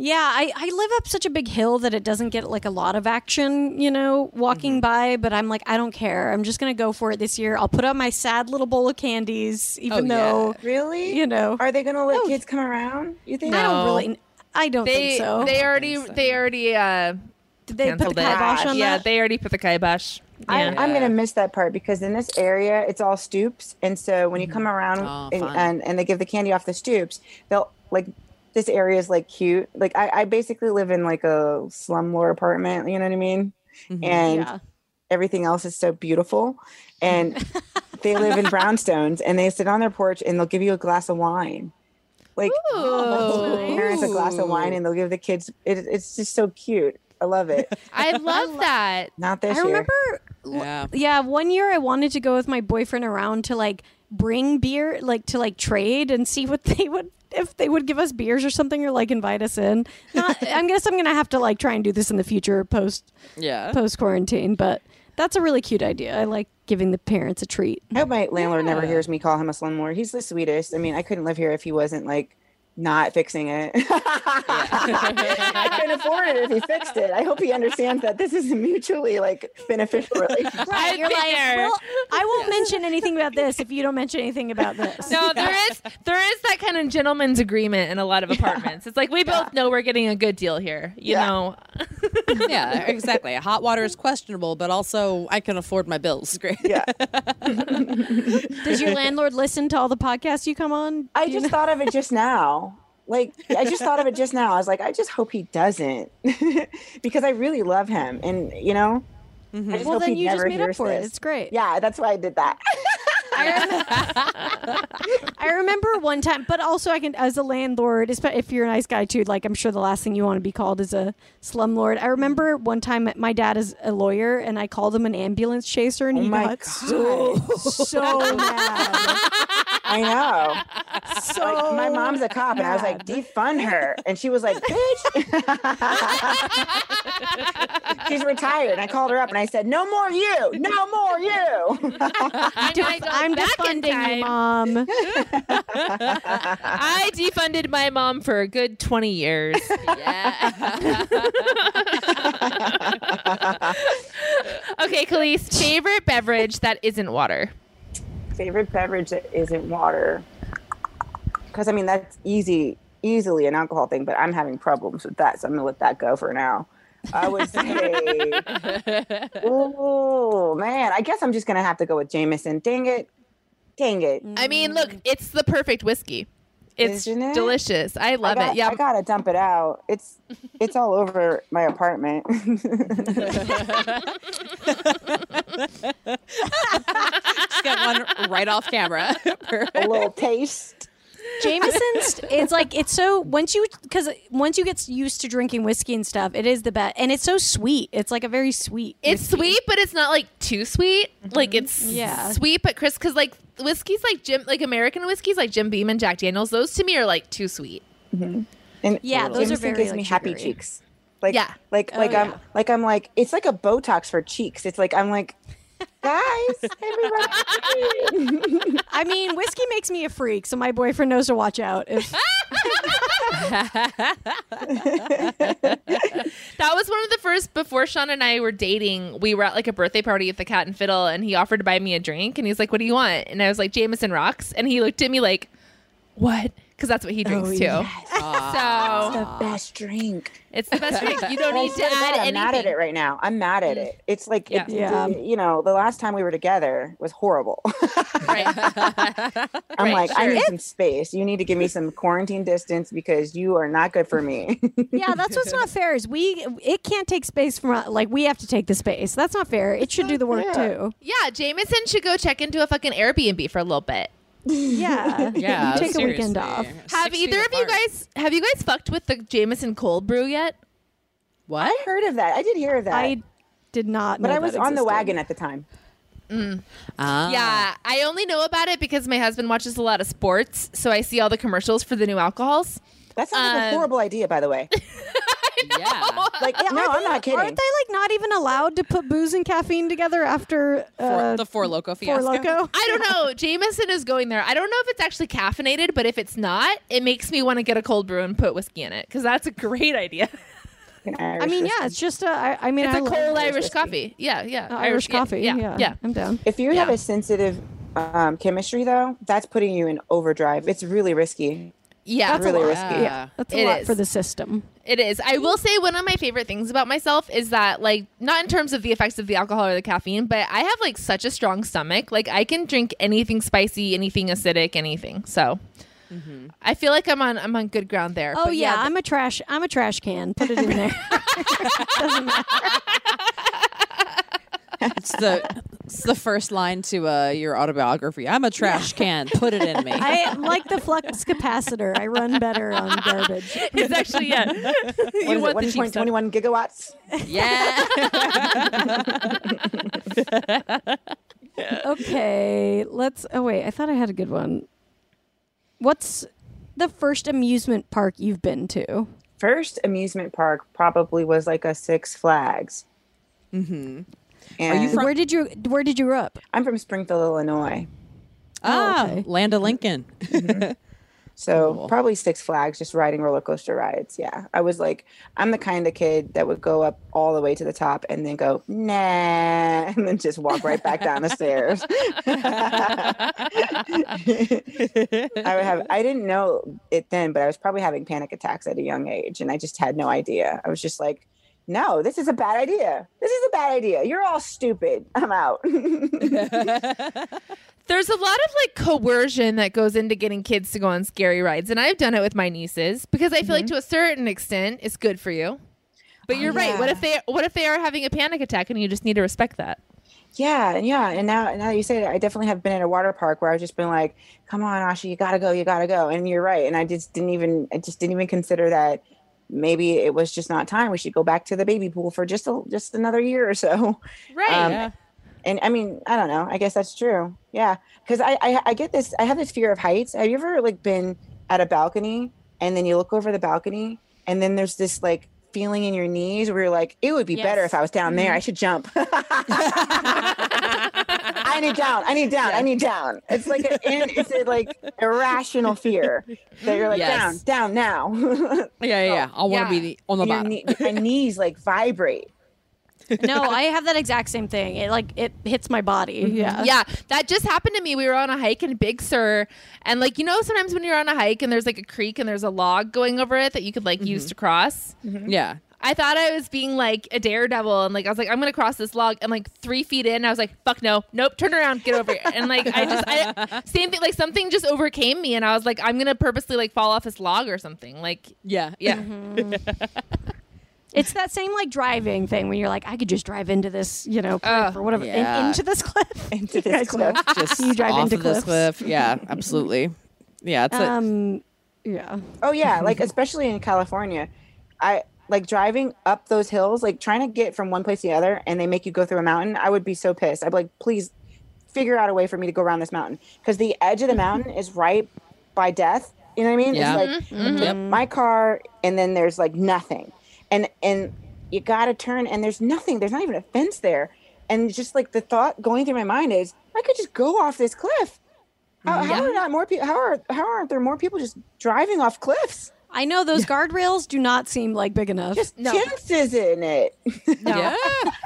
Yeah, I, I live up such a big hill that it doesn't get like a lot of action, you know, walking by, but I'm like, I don't care. I'm just going to go for it this year. I'll put out my sad little bowl of candies, even
Oh, yeah.
though,
Really?
you know,
Are they gonna let
Oh.
kids come around? You think?
I don't really, I don't
They
think so.
they already
so.
they already uh
Did they put the
canceled it.
kibosh on
yeah,
that?
they already put the kibosh.
I,
Yeah.
I'm gonna miss that part because in this area it's all stoops, and so when you come around
Oh,
and, and and they give the candy off the stoops, they'll like this area is like cute. Like I, I basically live in like a slumlord apartment. You know what I mean? Mm-hmm. And
yeah.
everything else is so beautiful. And they live in brownstones, and they sit on their porch, and they'll give you a glass of wine. Like
Ooh.
parents a glass of wine, and they'll give the kids. It, it's just so cute. I love it.
I love that.
Not this
I
year.
remember,
Yeah.
yeah, one year I wanted to go with my boyfriend around to like bring beer, like to like trade and see what they would if they would give us beers or something or like invite us in. Not, I guess I'm gonna have to like try and do this in the future post
Yeah.
post quarantine, but that's a really cute idea. I like giving the parents a treat.
I hope my landlord never hears me call him a slumlord. He's the sweetest. I mean, I couldn't live here if he wasn't like not fixing it. I couldn't afford it if he fixed it. I hope he understands that this is a mutually like beneficial relationship.
I've
You're
been
like, well, I won't mention anything about this if you don't mention anything about this.
No, there is there is that kind of gentleman's agreement in a lot of apartments. It's like we both know we're getting a good deal here. You
Yeah.
know.
yeah, exactly. Hot water is questionable, but also I can afford my bills. Great.
Yeah.
Does your landlord listen to all the podcasts you come on?
I
Do you
just thought of it just now. Like I just thought of it just now. I was like, I just hope he doesn't, because I really love him, and you know, I mm-hmm. just
Well,
hope
then
he
you just
never
made up
hears
for it.
this.
It's great.
Yeah, that's why I did that.
I remember one time, but also I can, as a landlord, if you're a nice guy too, like I'm sure the last thing you want to be called is a slumlord. I remember mm-hmm. one time my dad is a lawyer, and I called him an ambulance chaser, and
Oh
he
my
got
God.
so so mad.
I know.
So
Like, my mom's a cop, and I was like, defund her, and she was like, bitch. She's retired. And I called her up, and I said, no more you, no more you.
I know I go
I'm defunding
time.
you, mom.
I defunded my mom for a good twenty years.
Yeah.
Okay, Calise, favorite beverage that isn't water.
Favorite beverage that isn't water, because I mean that's easy, easily an alcohol thing, but I'm having problems with that, so I'm gonna let that go for now. I would say, oh man, I guess I'm just gonna have to go with Jameson. Dang it, dang it.
I mean, look, mm. it's the perfect whiskey. It's
Isn't it?
delicious. I love
I got,
it. Yeah.
I gotta dump it out. It's it's all over my apartment.
Just got one right off camera.
a little taste.
Jameson's it's like it's so once you because once you get used to drinking whiskey and stuff, it is the best, and it's so sweet. It's like a very sweet.
It's
whiskey.
sweet, but it's not like too sweet. Mm-hmm. Like it's
Yeah.
sweet, but Chris, because like whiskey's like Jim, like American whiskeys, like Jim Beam and Jack Daniels. Those to me are like too sweet. Mm-hmm.
And
Yeah, those are
Jameson
very,
gives
like,
me happy
sugary.
cheeks. Like
Yeah.
like
Oh,
like I'm
yeah.
like I'm like it's like a Botox for cheeks. It's like I'm like guys, everybody.
I mean, whiskey makes me a freak, so my boyfriend knows to watch out. If
That was one of the first before Sean and I were dating. We were at like a birthday party at the Cat and Fiddle, and he offered to buy me a drink, and he's like, "What do you want?" And I was like, "Jameson rocks," and he looked at me like, "What?" Because that's what he drinks oh, too.
yes.
So
the best drink.
it's the best drink. You don't
And
need to add
God, I'm
anything.
mad at it right now. I'm mad at it. It's like
Yeah.
it's,
Yeah.
you know, the last time we were together was horrible.
Right.
I'm
Right,
like, I need some space. You need to give me some quarantine distance because you are not good for me.
yeah, that's what's not fair. Is we it can't take space from uh, like we have to take the space. That's not fair. It should do the work
Yeah.
too.
Yeah, Jameson should go check into a fucking Airbnb for a little bit.
Yeah,
yeah.
You take a weekend off.
Have
Six
either
feet
of you guys have you guys fucked with the Jameson cold brew yet?
What?
I heard of that. I did hear of that.
I did not.
but I was
that
on the wagon at the time.
Ah.
Yeah, I only know about it because my husband watches a lot of sports, so I see all the commercials for the new alcohols.
That sounds like a
Um,
horrible idea, by the way.
yeah.
Like, no, I'm not kidding.
Aren't they like not even allowed to put booze and caffeine together after
For,
uh,
the Four Loco
Four. Loco?
I don't know. Jameson is going there. I don't know if it's actually caffeinated, but if it's not, it makes me want to get a cold brew and put whiskey in it because that's a great idea.
An
I mean,
whiskey.
yeah, it's just a. I, I mean,
It's
I
a cold Irish
whiskey.
coffee. Yeah, yeah.
uh, Irish coffee.
Yeah,
Yeah,
yeah.
I'm down.
If you have a sensitive um, chemistry, though, that's putting you in overdrive. It's really risky.
Yeah,
That's
really risky.
Yeah.
That's a
It
lot
is.
for the system.
It is. I will say one of my favorite things about myself is that, like, not in terms of the effects of the alcohol or the caffeine, but I have like such a strong stomach. Like, I can drink anything spicy, anything acidic, anything. So, mm-hmm. I feel like I'm on I'm on good ground there.
Oh
But
yeah,
th-
I'm a trash. I'm a trash can. Put it in there. Doesn't matter.
It's the it's the first line to uh, your autobiography. I'm a trash can. Put it in me.
I am like the flux capacitor. I run better on garbage.
it's actually yeah. You
is
want
it? 1.21 gigawatts?
yeah.
Okay, let's. Oh wait, I thought I had a good one. What's the first amusement park you've been to?
First amusement park probably was like a Six Flags.
mm-hmm.
And
you from-
where did you Where did you grow up?
I'm from Springfield, Illinois.
Ah,
okay.
Land of Lincoln.
So
Cool.
probably Six Flags, just riding roller coaster rides. Yeah, I was like, I'm the kind of kid that would go up all the way to the top and then go nah, and then just walk right back down the stairs. I would have. I didn't know it then, but I was probably having panic attacks at a young age, and I just had no idea. I was just like. No, this is a bad idea. This is a bad idea. You're all stupid. I'm out.
There's a lot of like coercion that goes into getting kids to go on scary rides, and I've done it with my nieces because I feel like mm-hmm. to a certain extent it's good for you. But
Oh,
you're right. What if they What if they are having a panic attack and you just need to respect that?
Yeah, and yeah, and now now that you say it, I definitely have been in a water park where I've just been like, "Come on, Asha, you gotta go, you gotta go," and you're right, and I just didn't even, I just didn't even consider that maybe it was just not time. We should go back to the baby pool for just a, just another year or so.
Right.
Um,
yeah.
And I mean, I don't know. I guess that's true. Yeah, because I, I I get this. I have this fear of heights. Have you ever like been at a balcony and then you look over the balcony and then there's this like feeling in your knees where you're like, it would be better if I was down there. I should jump. I need down. I need down. I need down. It's like a, it's a like irrational fear that you're like
Yes.
down, down now.
Yeah, yeah, yeah. I want to
Yeah.
be the, on the
And your
bottom.
knee- my knees like vibrate.
No, I have that exact same thing. It like it hits my body.
Mm-hmm.
Yeah.
yeah, that just happened to me. We were on a hike in Big Sur, and like you know, sometimes when you're on a hike and there's like a creek and there's a log going over it that you could like use to cross.
Yeah.
I thought I was being like a daredevil, and like I was like, I'm gonna cross this log, and like three feet in, I was like, fuck no, nope, turn around, get over here, and like I just, I, same thing, like something just overcame me, and I was like, I'm gonna purposely like fall off this log or something, like
Yeah.
yeah,
It's that same like driving thing when you're like, I could just drive into this, you know, cliff
Oh,
or whatever, in- into this cliff.
Into
You
this cliff.
Just
You drive
off
into
of this
cliffs.
cliff. Yeah, absolutely. Yeah, it's a,
Um, yeah.
Oh yeah, like especially in California, I like driving up those hills, like trying to get from one place to the other, and they make you go through a mountain. I would be so pissed. I'd be like, please figure out a way for me to go around this mountain because the edge of the mm-hmm. mountain is right by death. You know what I mean?
Yeah.
It's like mm-hmm. mm-hmm. the- my car, and then there's like nothing, and and you got to turn, and there's nothing. There's not even a fence there, and just like the thought going through my mind is, I could just go off this cliff. How, how are not more people? How are how aren't there more people just driving off cliffs?
I know those guardrails do not seem like big enough.
Just
No.
chances in it.
yeah.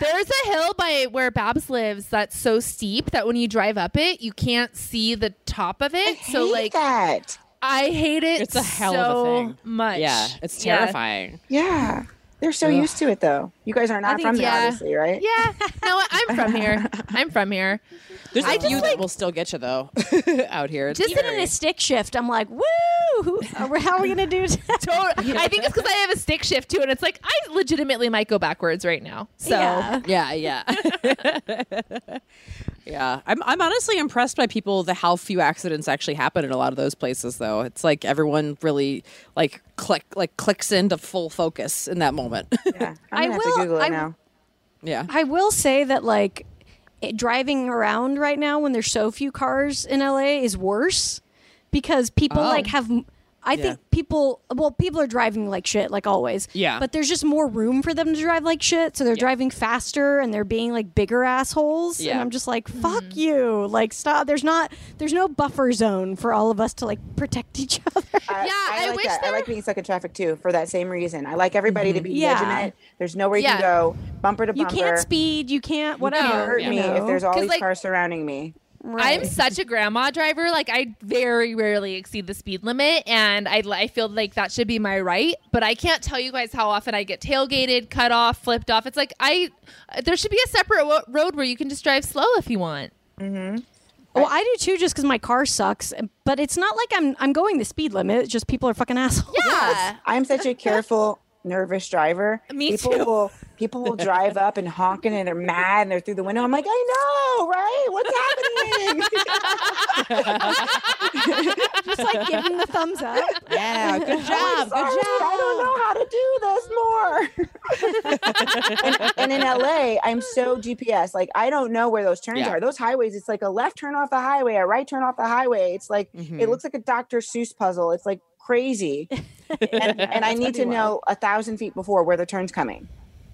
There's a hill by where Babs lives that's so steep that when you drive up it, you can't see the top of it. so
Hate
like,
that.
I hate it.
It's a hell
so
of a thing.
Much.
Yeah, it's
Yeah.
terrifying.
Yeah, they're so used to it though. You guys are not
think-
from there,
yeah.
obviously, right?
Yeah. No, I'm from here. I'm from here.
There's a
I just
few
like-
that will still get you though out here. It's
Even in a stick shift, I'm like, woo! Who- uh, How are we gonna do?
Totally. I think it's because I have a stick shift too, and it's like I legitimately might go backwards right now. So
Yeah.
Yeah, yeah. Yeah. I'm I'm honestly impressed by people the how few accidents actually happen in a lot of those places though. It's like everyone really like click like clicks into full focus in that moment.
Yeah,
I
I'm gonna have
will-
to Google it
I-
now.
yeah.
I will say that like it, driving around right now when there's so few cars in LA is worse because people
Oh.
like have m- I think people, well, people are driving like shit, like always.
Yeah.
But there's just more room for them to drive like shit. So they're driving faster and they're being like bigger assholes.
Yeah.
And I'm just like, fuck you. Like, stop. There's not, there's no buffer zone for all of us to like protect each other.
I,
Yeah, I
like
wish
that. I like being stuck in traffic too for that same reason. I like everybody to mm-hmm. be
Yeah.
legitimate. There's nowhere you
Yeah.
can go, bumper to bumper.
you can't speed. You can't,
You
whatever.
can't hurt
you
me
know?
if there's all these
like-
cars surrounding me.
Right.
I'm such a grandma driver. Like I very rarely exceed the speed limit, and I, I feel like that should be my right. But I can't tell you guys how often I get tailgated, cut off, flipped off. It's like I there should be a separate wo- road where you can just drive slow if you want. Mm-hmm.
Well, I do too, just because my car sucks. But it's not like I'm I'm going the speed limit. It's just people are fucking assholes.
Yeah.
I'm such a careful, nervous driver.
Me
people
too.
Will, people will drive up and honking and they're mad and they're through the window. I'm like, I know, right? What's happening?
just like giving the thumbs up.
Yeah, good job.
sorry,
Good job.
I don't know how to do this more. and, and in LA, I'm so GPS. Like I don't know where those turns
Yeah.
are. Those highways, it's like a left turn off the highway, a right turn off the highway. It's like
Mhm.
it looks like a Dr. Seuss puzzle. It's like crazy. and, and I need to know a thousand feet before where the turn's coming.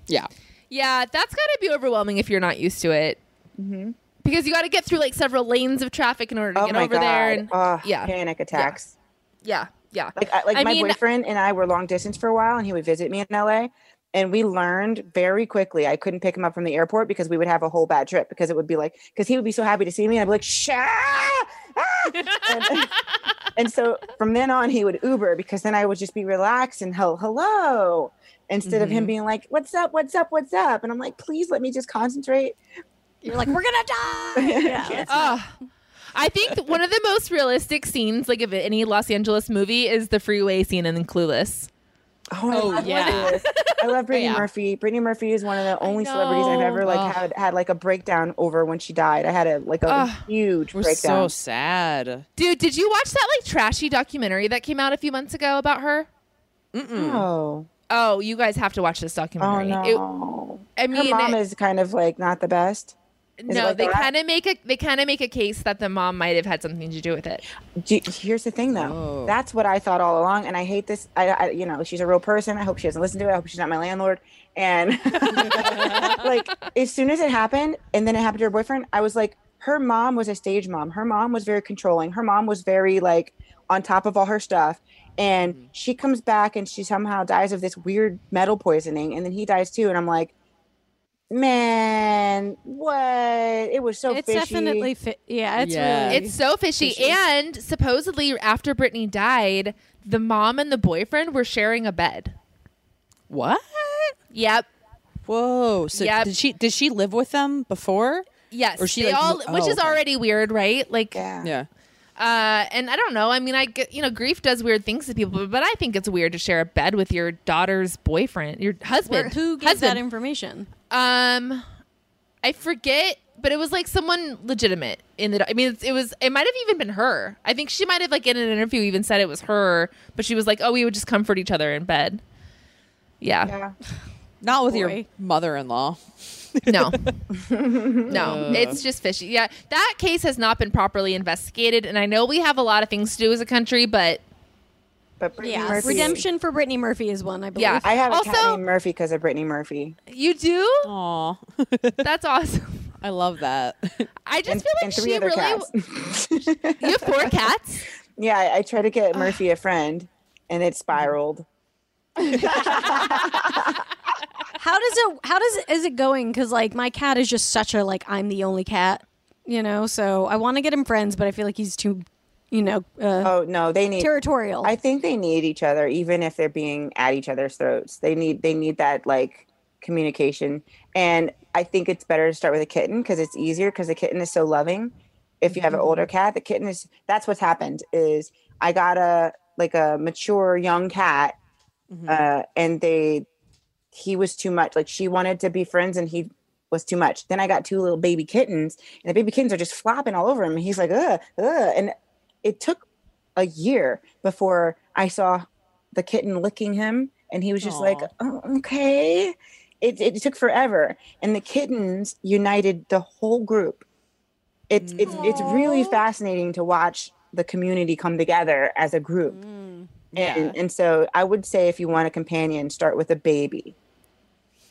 Yeah.
Yeah, that's got to be overwhelming if you're not used to it. Mm-hmm. Because you got to get through like several lanes of traffic in order to
oh
get over
god!
there. And yeah.
panic attacks.
yeah, yeah.
Like, I, like
I
my
mean-
boyfriend and I were long distance for a while, and he would visit me in LA. And we learned very quickly. I couldn't pick him up from the airport because we would have a whole bad trip because it would be like because he would be so happy to see me. and I'd be like, "Sha!" and, and so from then on, he would Uber because then I would just be relaxed and hell, hello, instead of him being like, "What's up? What's up? What's up?" And I'm like, "Please let me just concentrate."
You're like, we're gonna die. Yeah.
Ah. I think one of the most realistic scenes, like of any Los Angeles movie, is the freeway scene in Clueless.
Oh, I
Oh,
love
yeah.
I love Brittany
Yeah.
Murphy. Brittany Murphy is one of the only celebrities I've ever like
Ugh.
had had like a breakdown over when she died. I had a like a
Ugh.
huge
We're so sad.
Dude, did you watch that like trashy documentary that came out a few months ago about her?
oh,
Oh, you guys have to watch this documentary.
oh
documentary.
no.
It- I
Her
mean,
mom
it-
is kind of like not the best. It
no,
like
they kind of make a they kind of make a case that the mom might have had something to do with it.
Do- Here's the thing, though.
Oh.
That's what I thought all along, and I hate this. I, I, you know, she's a real person. I hope she doesn't listen to it. I hope she's not my landlord. And like, as soon as it happened, and then it happened to her boyfriend, I was like, her mom was a stage mom. Her mom was very controlling. Her mom was very like on top of all her stuff. And mm-hmm. she comes back, and she somehow dies of this weird metal poisoning, and then he dies too. And I'm like, man, what? It was so
it's
fishy.
definitely fit. Yeah, it's
Yeah.
really.
It's so fishy.
Fishy.
And supposedly after Brittany died, the mom and the boyfriend were sharing a bed.
What?
Yep.
Whoa. So
Yep.
did she did she live with them before?
Yes.
Or she,
they
like,
all,
mo-
which
oh,
is
okay.
already weird, right? Like,
yeah.
Yeah.
uh, and I don't know. I mean, I get, you know, grief does weird things to people, but I think it's weird to share a bed with your daughter's boyfriend, your
Where-
husband.
who gives
husband.
that information?
Um, I forget, but it was like someone legitimate in the. I mean, it was. It might have even been her. I think she might have like in an interview even said it was her, but she was like, "Oh, we would just comfort each other in bed." Yeah.
Yeah.
Not with your mother-in-law.
No. no. It's just fishy. Yeah. That case has not been properly investigated, and I know we have a lot of things to do as a country, but
But Brittany
Yeah,
Murphy,
redemption for Brittany Murphy is one, I believe.
Yeah.
I have a
Also-
cat named Murphy because of Brittany Murphy.
you do.
Aw.
That's awesome.
I love that.
I just
And,
feel like
three
she
other
really.
cats.
You have four cats.
yeah, I, I tried to get Murphy a friend and it spiraled.
How does it? How does is it going? Because like my cat is just such a like I'm the only cat, you know. So I want to get him friends, but I feel like he's too, you know, uh,
Oh no, they need
territorial.
I think they need each other even if they're being at each other's throats. They need they need that like communication. And I think it's better to start with a kitten because it's easier because the kitten is so loving. If you have an older cat, the kitten is that's what's happened is I got a like a mature young cat uh, and they he was too much. Like she wanted to be friends and he was too much. Then I got two little baby kittens, and the baby kittens are just flopping all over him. And he's like, ugh, ugh. And it took a year before I saw the kitten licking him, and he was just like, oh, okay. It, it took forever, and the kittens united the whole group. It's it's it's really fascinating to watch the community come together as a group. Mm. And,
Yeah.
and so I would say if you want a companion, start with a baby.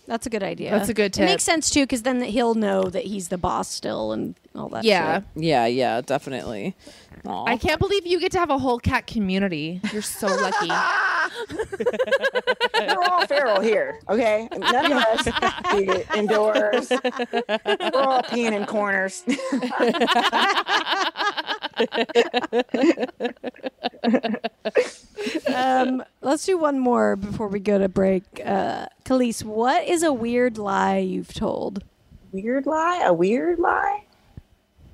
That's a good idea.
That's a good
It makes sense too, because then he'll know that he's the boss still and all that.
Yeah.
shit.
Yeah, yeah, definitely. Aw.
I can't believe you get to have a whole cat community. You're so lucky.
We're all feral here, okay? None of us be indoors. We're all peeing in corners.
Um, let's do one more before we go to break. Uh, Calise, what is a weird lie you've told?
weird lie? A weird lie?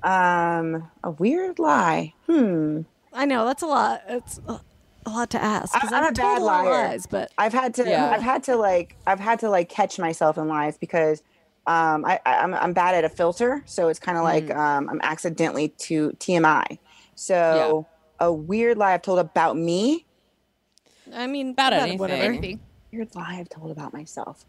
Um, a weird lie. Hmm.
I know that's a lot. It's a, a lot to ask because
I- I'm
I've
a bad
a lot of
liar.
lies, but
I've had to
Yeah.
I've had to like I've had to like catch myself in lies because um I, I I'm I'm bad at a filter, so it's kind of like um I'm accidentally to TMI. So a weird lie I've told about me,
I mean,
About
whatever.
anything.
weird lie I've told about myself.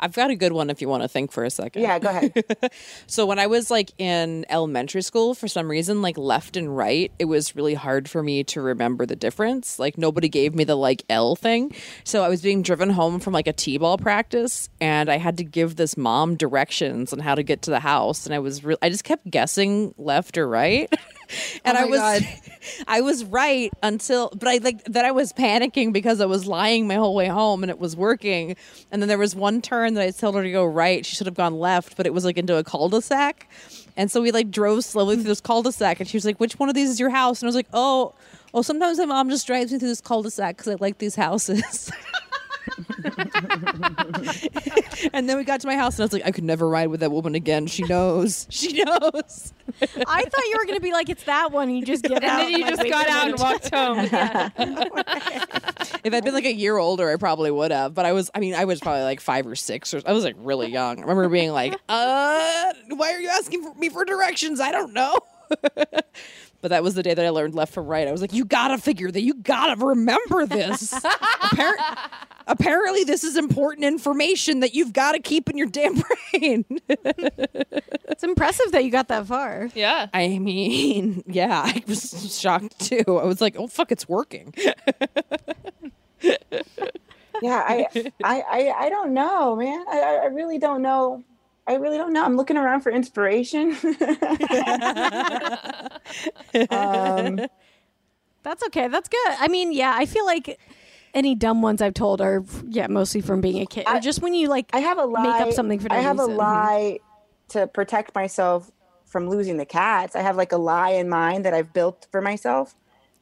I've got a good one if you want to think for a second.
Yeah, go ahead.
So when I was like in elementary school, for some reason, like left and right, it was really hard for me to remember the difference. Like nobody gave me the like L thing. So I was being driven home from like a T-ball practice and I had to give this mom directions on how to get to the house. And I was re- I just kept guessing left or right. Oh and
Oh
I was
God.
I was right until but I like that I was panicking because I was lying my whole way home and it was working. And then there was one turn that I told her to go right. She should have gone left, but it was like into a cul-de-sac. And so we like drove slowly through this cul-de-sac and she was like, "Which one of these is your house?" And I was like, "Oh, oh, sometimes my mom just drives me through this cul-de-sac cuz I like these houses." and then we got to my house and I was like, I could never ride with that woman again. She knows. She knows.
I thought you were gonna be like, it's that one. You just get
and
out.
then you just got out and walked home.
If I'd been like a year older, I probably would have. But I was, I mean, I was probably like five or six, or I was like really young. I remember being like, uh, why are you asking for me for directions? I don't know. but that was the day that I learned left from right. I was like, you gotta figure that. You gotta remember this. Appar- apparently, this is important information that you've got to keep in your damn brain.
It's impressive that you got that far.
yeah.
I mean, yeah, I was shocked too. I was like, oh, fuck, it's working.
Yeah, I, I, I, I don't know, man. I, I I really don't know. I really don't know. I'm looking around for inspiration. um,
That's okay. That's good. I mean, yeah, I feel like any dumb ones I've told are yeah, mostly from being a kid. or just when you like
I have a lie.
make up something for no
I have
reason.
a lie to protect myself from losing the cats. I have like a lie in mind that I've built for myself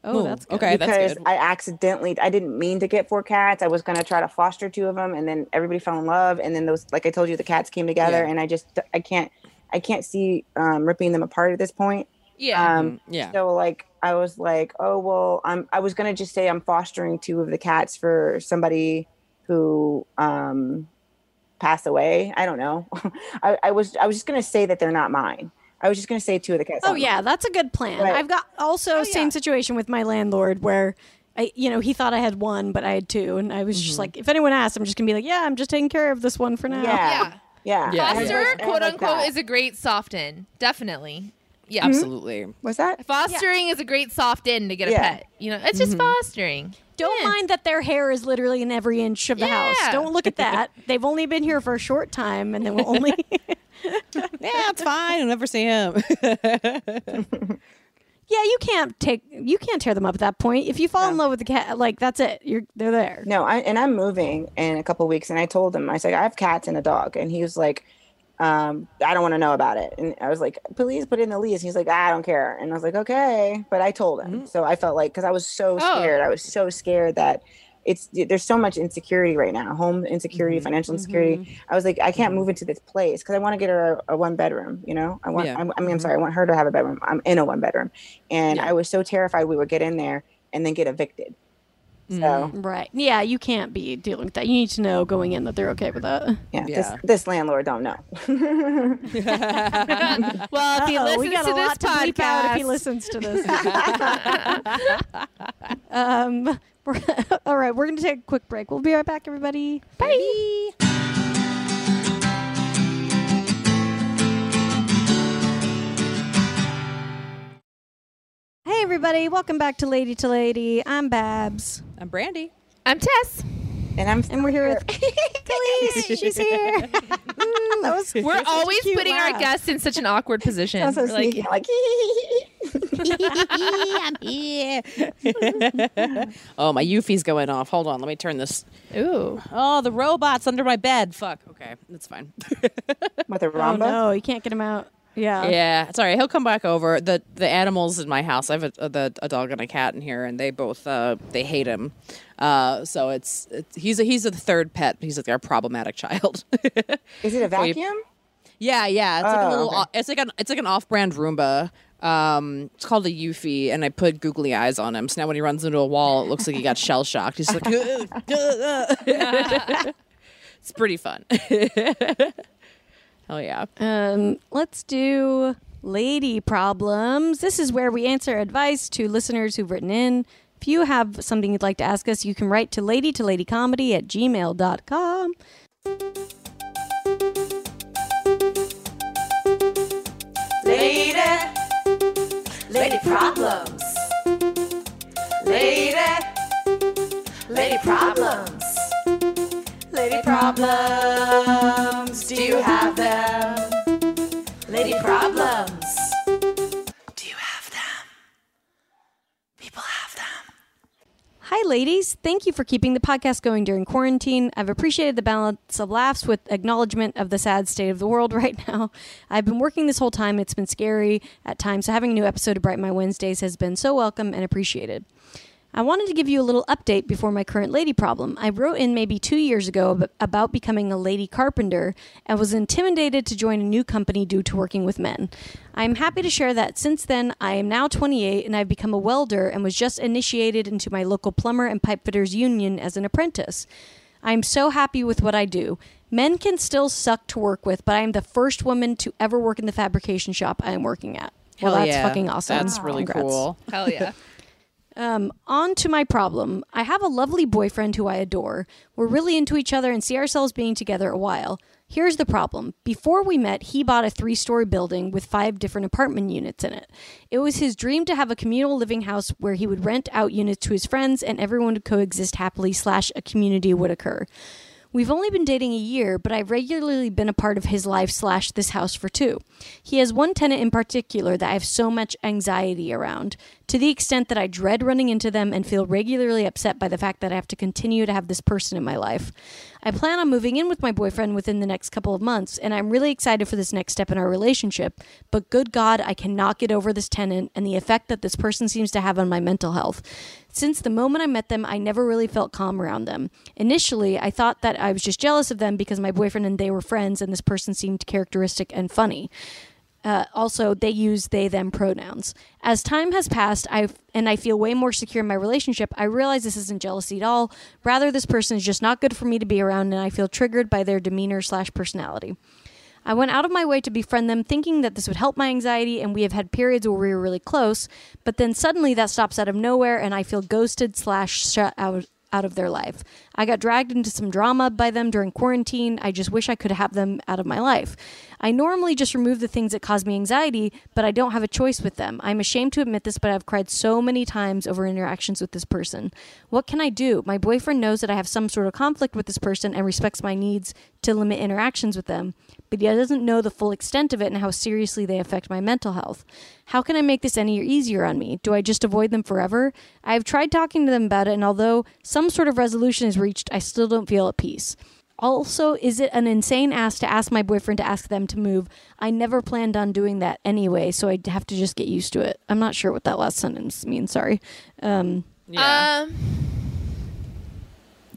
Oh, that's good.
okay.
because
that's good.
I accidentally I didn't mean to get four cats. I was gonna try to foster two of them, and then everybody fell in love, and then those like I told you the cats came together,
Yeah.
and I just I can't I can't see um, ripping them apart at this point.
Yeah.
Um,
yeah.
So like I was like, oh well, I'm I was gonna just say I'm fostering two of the cats for somebody who um passed away. I don't know. I, I was I was just gonna say that they're not mine. I was just gonna say two of the cats.
Oh yeah,
mine.
that's a good plan.
Right.
I've got also same situation with my landlord where I you know, he thought I had one, but I had two and I was just like if anyone asks, I'm just going to be like, "Yeah, I'm just taking care of this one for now."
Yeah.
yeah.
Yeah.
Yeah.
Foster,
like- I had
quote
like
unquote,
that.
is a great soft in. Definitely. Yeah. Mm-hmm.
Absolutely.
What's that?
Fostering is a great soft in to get a
Yeah.
pet. You know, it's just mm-hmm. fostering.
Don't
Yeah.
mind that their hair is literally in every inch of the house. Don't look at that. They've only been here for a short time and they will only
Yeah, it's fine. I'll never see him.
Yeah, you can't take you can't tear them up at that point. If you fall in love with the cat, like that's it. You're they're there.
No, I and I'm moving in a couple weeks, and I told him I said I have cats and a dog, and he was like, um, I don't want to know about it, and I was like, please put it in the lease. He's like, I don't care, and I was like, okay, but I told him, mm-hmm. so I felt like because I was so
Oh.
scared, I was so scared that it's there's so much insecurity right now, home insecurity, mm-hmm. financial insecurity. Mm-hmm. I was like, I can't move into this place because I want to get her a, a one bedroom. You know, I want.
Yeah.
I, I mean, I'm sorry, I want her to have a bedroom. I'm in a one bedroom, and I was so terrified we would get in there and then get evicted. So.
Right. Yeah, you can't be dealing with that. You need to know going in that they're okay with that.
Yeah,
Yeah.
This, this landlord don't know.
Well, if he
Uh-oh,
listens
we got
to
a
this
lot to bleep out if he listens to this. um, all right, we're going to take a quick break. We'll be right back, everybody. Bye. Hey, everybody. Welcome back to Lady to Lady. I'm Babs.
I'm Brandy.
I'm Tess.
And I'm
And we're here with Calise. She's here. Mm, that was
We're always
cute
putting our guests in such an awkward position.
also
We're like,
like,
I'm here. oh, my Eufy's going off. Hold on, let me turn this.
ooh.
Oh, the robot's under my bed. Fuck. Okay, that's fine.
with a
Oh, no. You can't get him out. Yeah.
yeah, sorry. He'll come back over. the The animals in my house. I have a, a, the, a dog and a cat in here, and they both uh, they hate him. Uh, so it's, it's he's a, he's a third pet. He's like our problematic child.
Is it a vacuum?
Yeah, yeah. It's like a
Oh,
little.
okay.
It's like an. It's like an off-brand Roomba. Um, it's called a Eufy, and I put googly eyes on him. So now when he runs into a wall, it looks like he got shell shocked. He's like, it's pretty fun. Hell yeah!
Um, let's do lady problems. This is where we answer advice to listeners who've written in. If you have something you'd like to ask us, you can write to lady to lady comedy at gmail.com.
Lady, lady problems. Lady, lady problems. Lady problems. Do you have them? Lady problems. Do you have them? People have them.
Hi, ladies. Thank you for keeping the podcast going during quarantine. I've appreciated the balance of laughs with acknowledgement of the sad state of the world right now. I've been working this whole time. It's been scary at times, so having a new episode to brighten my Wednesdays has been so welcome and appreciated. I wanted to give you a little update before my current lady problem. I wrote in maybe two years ago about becoming a lady carpenter and was intimidated to join a new company due to working with men. I am happy to share that since then I am now 28 and I've become a welder and was just initiated into my local plumber and pipe fitters union as an apprentice. I am so happy with what I do. Men can still suck to work with, but I am the first woman to ever work in the fabrication shop I am working at. Well,
Hell
that's
yeah.
fucking awesome.
That's really
Congrats.
cool.
Hell yeah.
Um, on to my problem. I have a lovely boyfriend who I adore. We're really into each other and see ourselves being together a while. Here's the problem. Before we met, he bought a three story building with five different apartment units in it. It was his dream to have a communal living house where he would rent out units to his friends and everyone would coexist happily, slash, a community would occur. We've only been dating a year, but I've regularly been a part of his life slash this house for two. He has one tenant in particular that I have so much anxiety around, to the extent that I dread running into them and feel regularly upset by the fact that I have to continue to have this person in my life. I plan on moving in with my boyfriend within the next couple of months, and I'm really excited for this next step in our relationship. But good God, I cannot get over this tenant and the effect that this person seems to have on my mental health. Since the moment I met them, I never really felt calm around them. Initially, I thought that I was just jealous of them because my boyfriend and they were friends and this person seemed characteristic and funny. Uh, also, they use they them pronouns. As time has passed, I and I feel way more secure in my relationship. I realize this isn't jealousy at all. Rather, this person is just not good for me to be around, and I feel triggered by their demeanor slash personality. I went out of my way to befriend them, thinking that this would help my anxiety, and we have had periods where we were really close. But then suddenly that stops out of nowhere, and I feel ghosted slash shut out out of their life. I got dragged into some drama by them during quarantine. I just wish I could have them out of my life. I normally just remove the things that cause me anxiety, but I don't have a choice with them. I'm ashamed to admit this, but I've cried so many times over interactions with this person. What can I do? My boyfriend knows that I have some sort of conflict with this person and respects my needs to limit interactions with them, but he doesn't know the full extent of it and how seriously they affect my mental health. How can I make this any easier on me? Do I just avoid them forever? I have tried talking to them about it, and although some sort of resolution is reached, I still don't feel at peace. Also, is it an insane ask to ask my boyfriend to ask them to move? I never planned on doing that anyway, so I'd have to just get used to it. I'm not sure what that last sentence means, sorry. Um,
Yeah.
Um,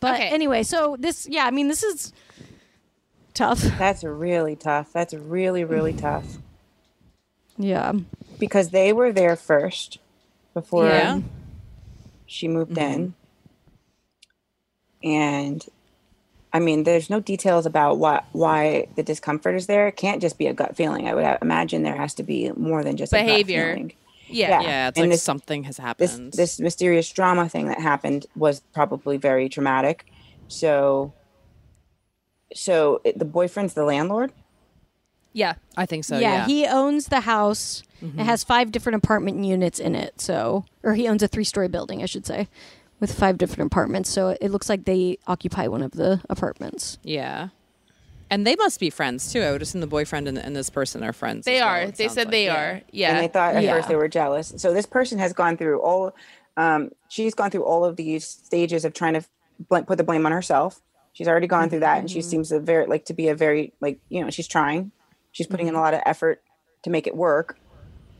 but
Okay.
anyway, so this, yeah, I mean, this is tough.
That's really tough. That's really, really tough.
Yeah.
Because they were there first before
Yeah.
she moved in. And I mean, there's no details about what why the discomfort is there. It can't just be a gut feeling. I would imagine there has to be more than just
Behavior.
A gut feeling.
yeah.
yeah, it's
and
like
this-
something has happened.
this mysterious drama thing that happened was probably very traumatic. So, so it- the boyfriend's the landlord.
Yeah.
I think so.
yeah,
Yeah.
he owns the house. It mm-hmm. has five different apartment units in it. So, or he owns a three-story building, I should say, with five different apartments. So it looks like they occupy one of the apartments.
yeah. And they must be friends too. I would assume the boyfriend and, and this person are friends.
They
as well,
are. They said
like.
they
Yeah.
are. Yeah.
and they thought at
Yeah.
first they were jealous. So this person has gone through all. Um, she's gone through all of these stages of trying to bl- put the blame on herself. She's already gone through that, and she seems a very like to be a very like you know she's trying. She's putting in a lot of effort to make it work.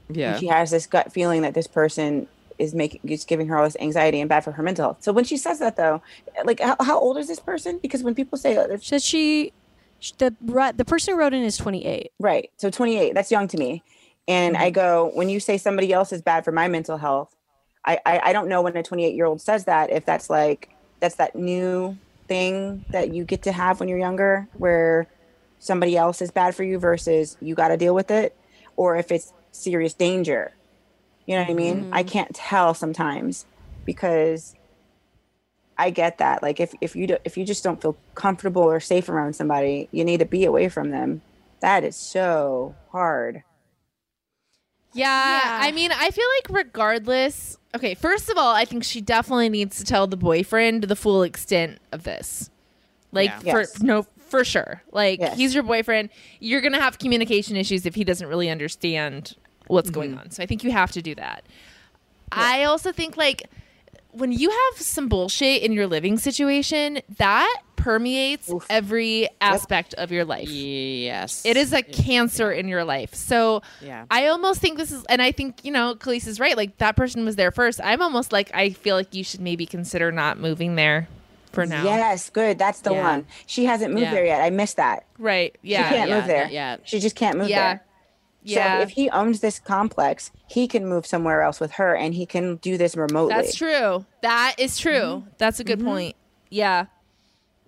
Yeah.
And she has this gut feeling that this person is making is giving her all this anxiety and bad for her mental health. So when she says that though, like how, how old is this person? Because when people say uh,
Says she, the the person who wrote in is 28.
Right. So 28, that's young to me. And I go, when you say somebody else is bad for my mental health, I, I, I don't know when a 28 year old says that, if that's like, that's that new thing that you get to have when you're younger, where somebody else is bad for you versus you got to deal with it, or if it's serious danger. You know what I mean? I mm-hmm. can't tell sometimes because I get that. Like if, if you do, if you just don't feel comfortable or safe around somebody, you need to be away from them. That is so hard.
Yeah,
Yeah.
I mean, I feel like regardless. Okay, first of all, I think she definitely needs to tell the boyfriend the full extent of this. Like
Yeah.
for
Yes.
no for sure. Like
Yes.
he's your boyfriend. You're going to have communication issues if he doesn't really understand what's going mm-hmm. on. So I think you have to do that. I also think like when you have some bullshit in your living situation, that permeates every aspect of your life.
Yes.
It is a cancer in your life. So
Yeah.
I almost think this is, and I think, you know, Calise is right. Like that person was there first. I'm almost like, I feel like you should maybe consider not moving there for now.
Yes, good. That's the
Yeah.
one. She hasn't moved
Yeah.
there yet. I missed that.
Right. Yeah.
she can't
yeah,
move there.
Yeah.
She just can't move
Yeah.
there.
Yeah.
So if he owns this complex, he can move somewhere else with her and he can do this remotely.
That's true. That is true. Mm-hmm. That's a good mm-hmm. point. Yeah.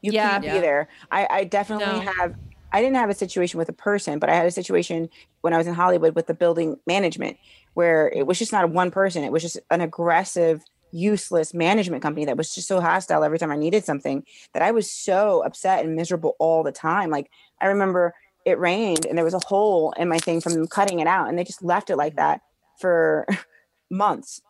You
Yeah.
can't
Yeah.
be there. I, I definitely
No.
have. I didn't have a situation with a person, but I had a situation when I was in Hollywood with the building management where it was just not one person. It was just an aggressive, useless management company that was just so hostile every time I needed something that I was so upset and miserable all the time. Like I remember it rained and there was a hole in my thing from them cutting it out and they just left it like that for months.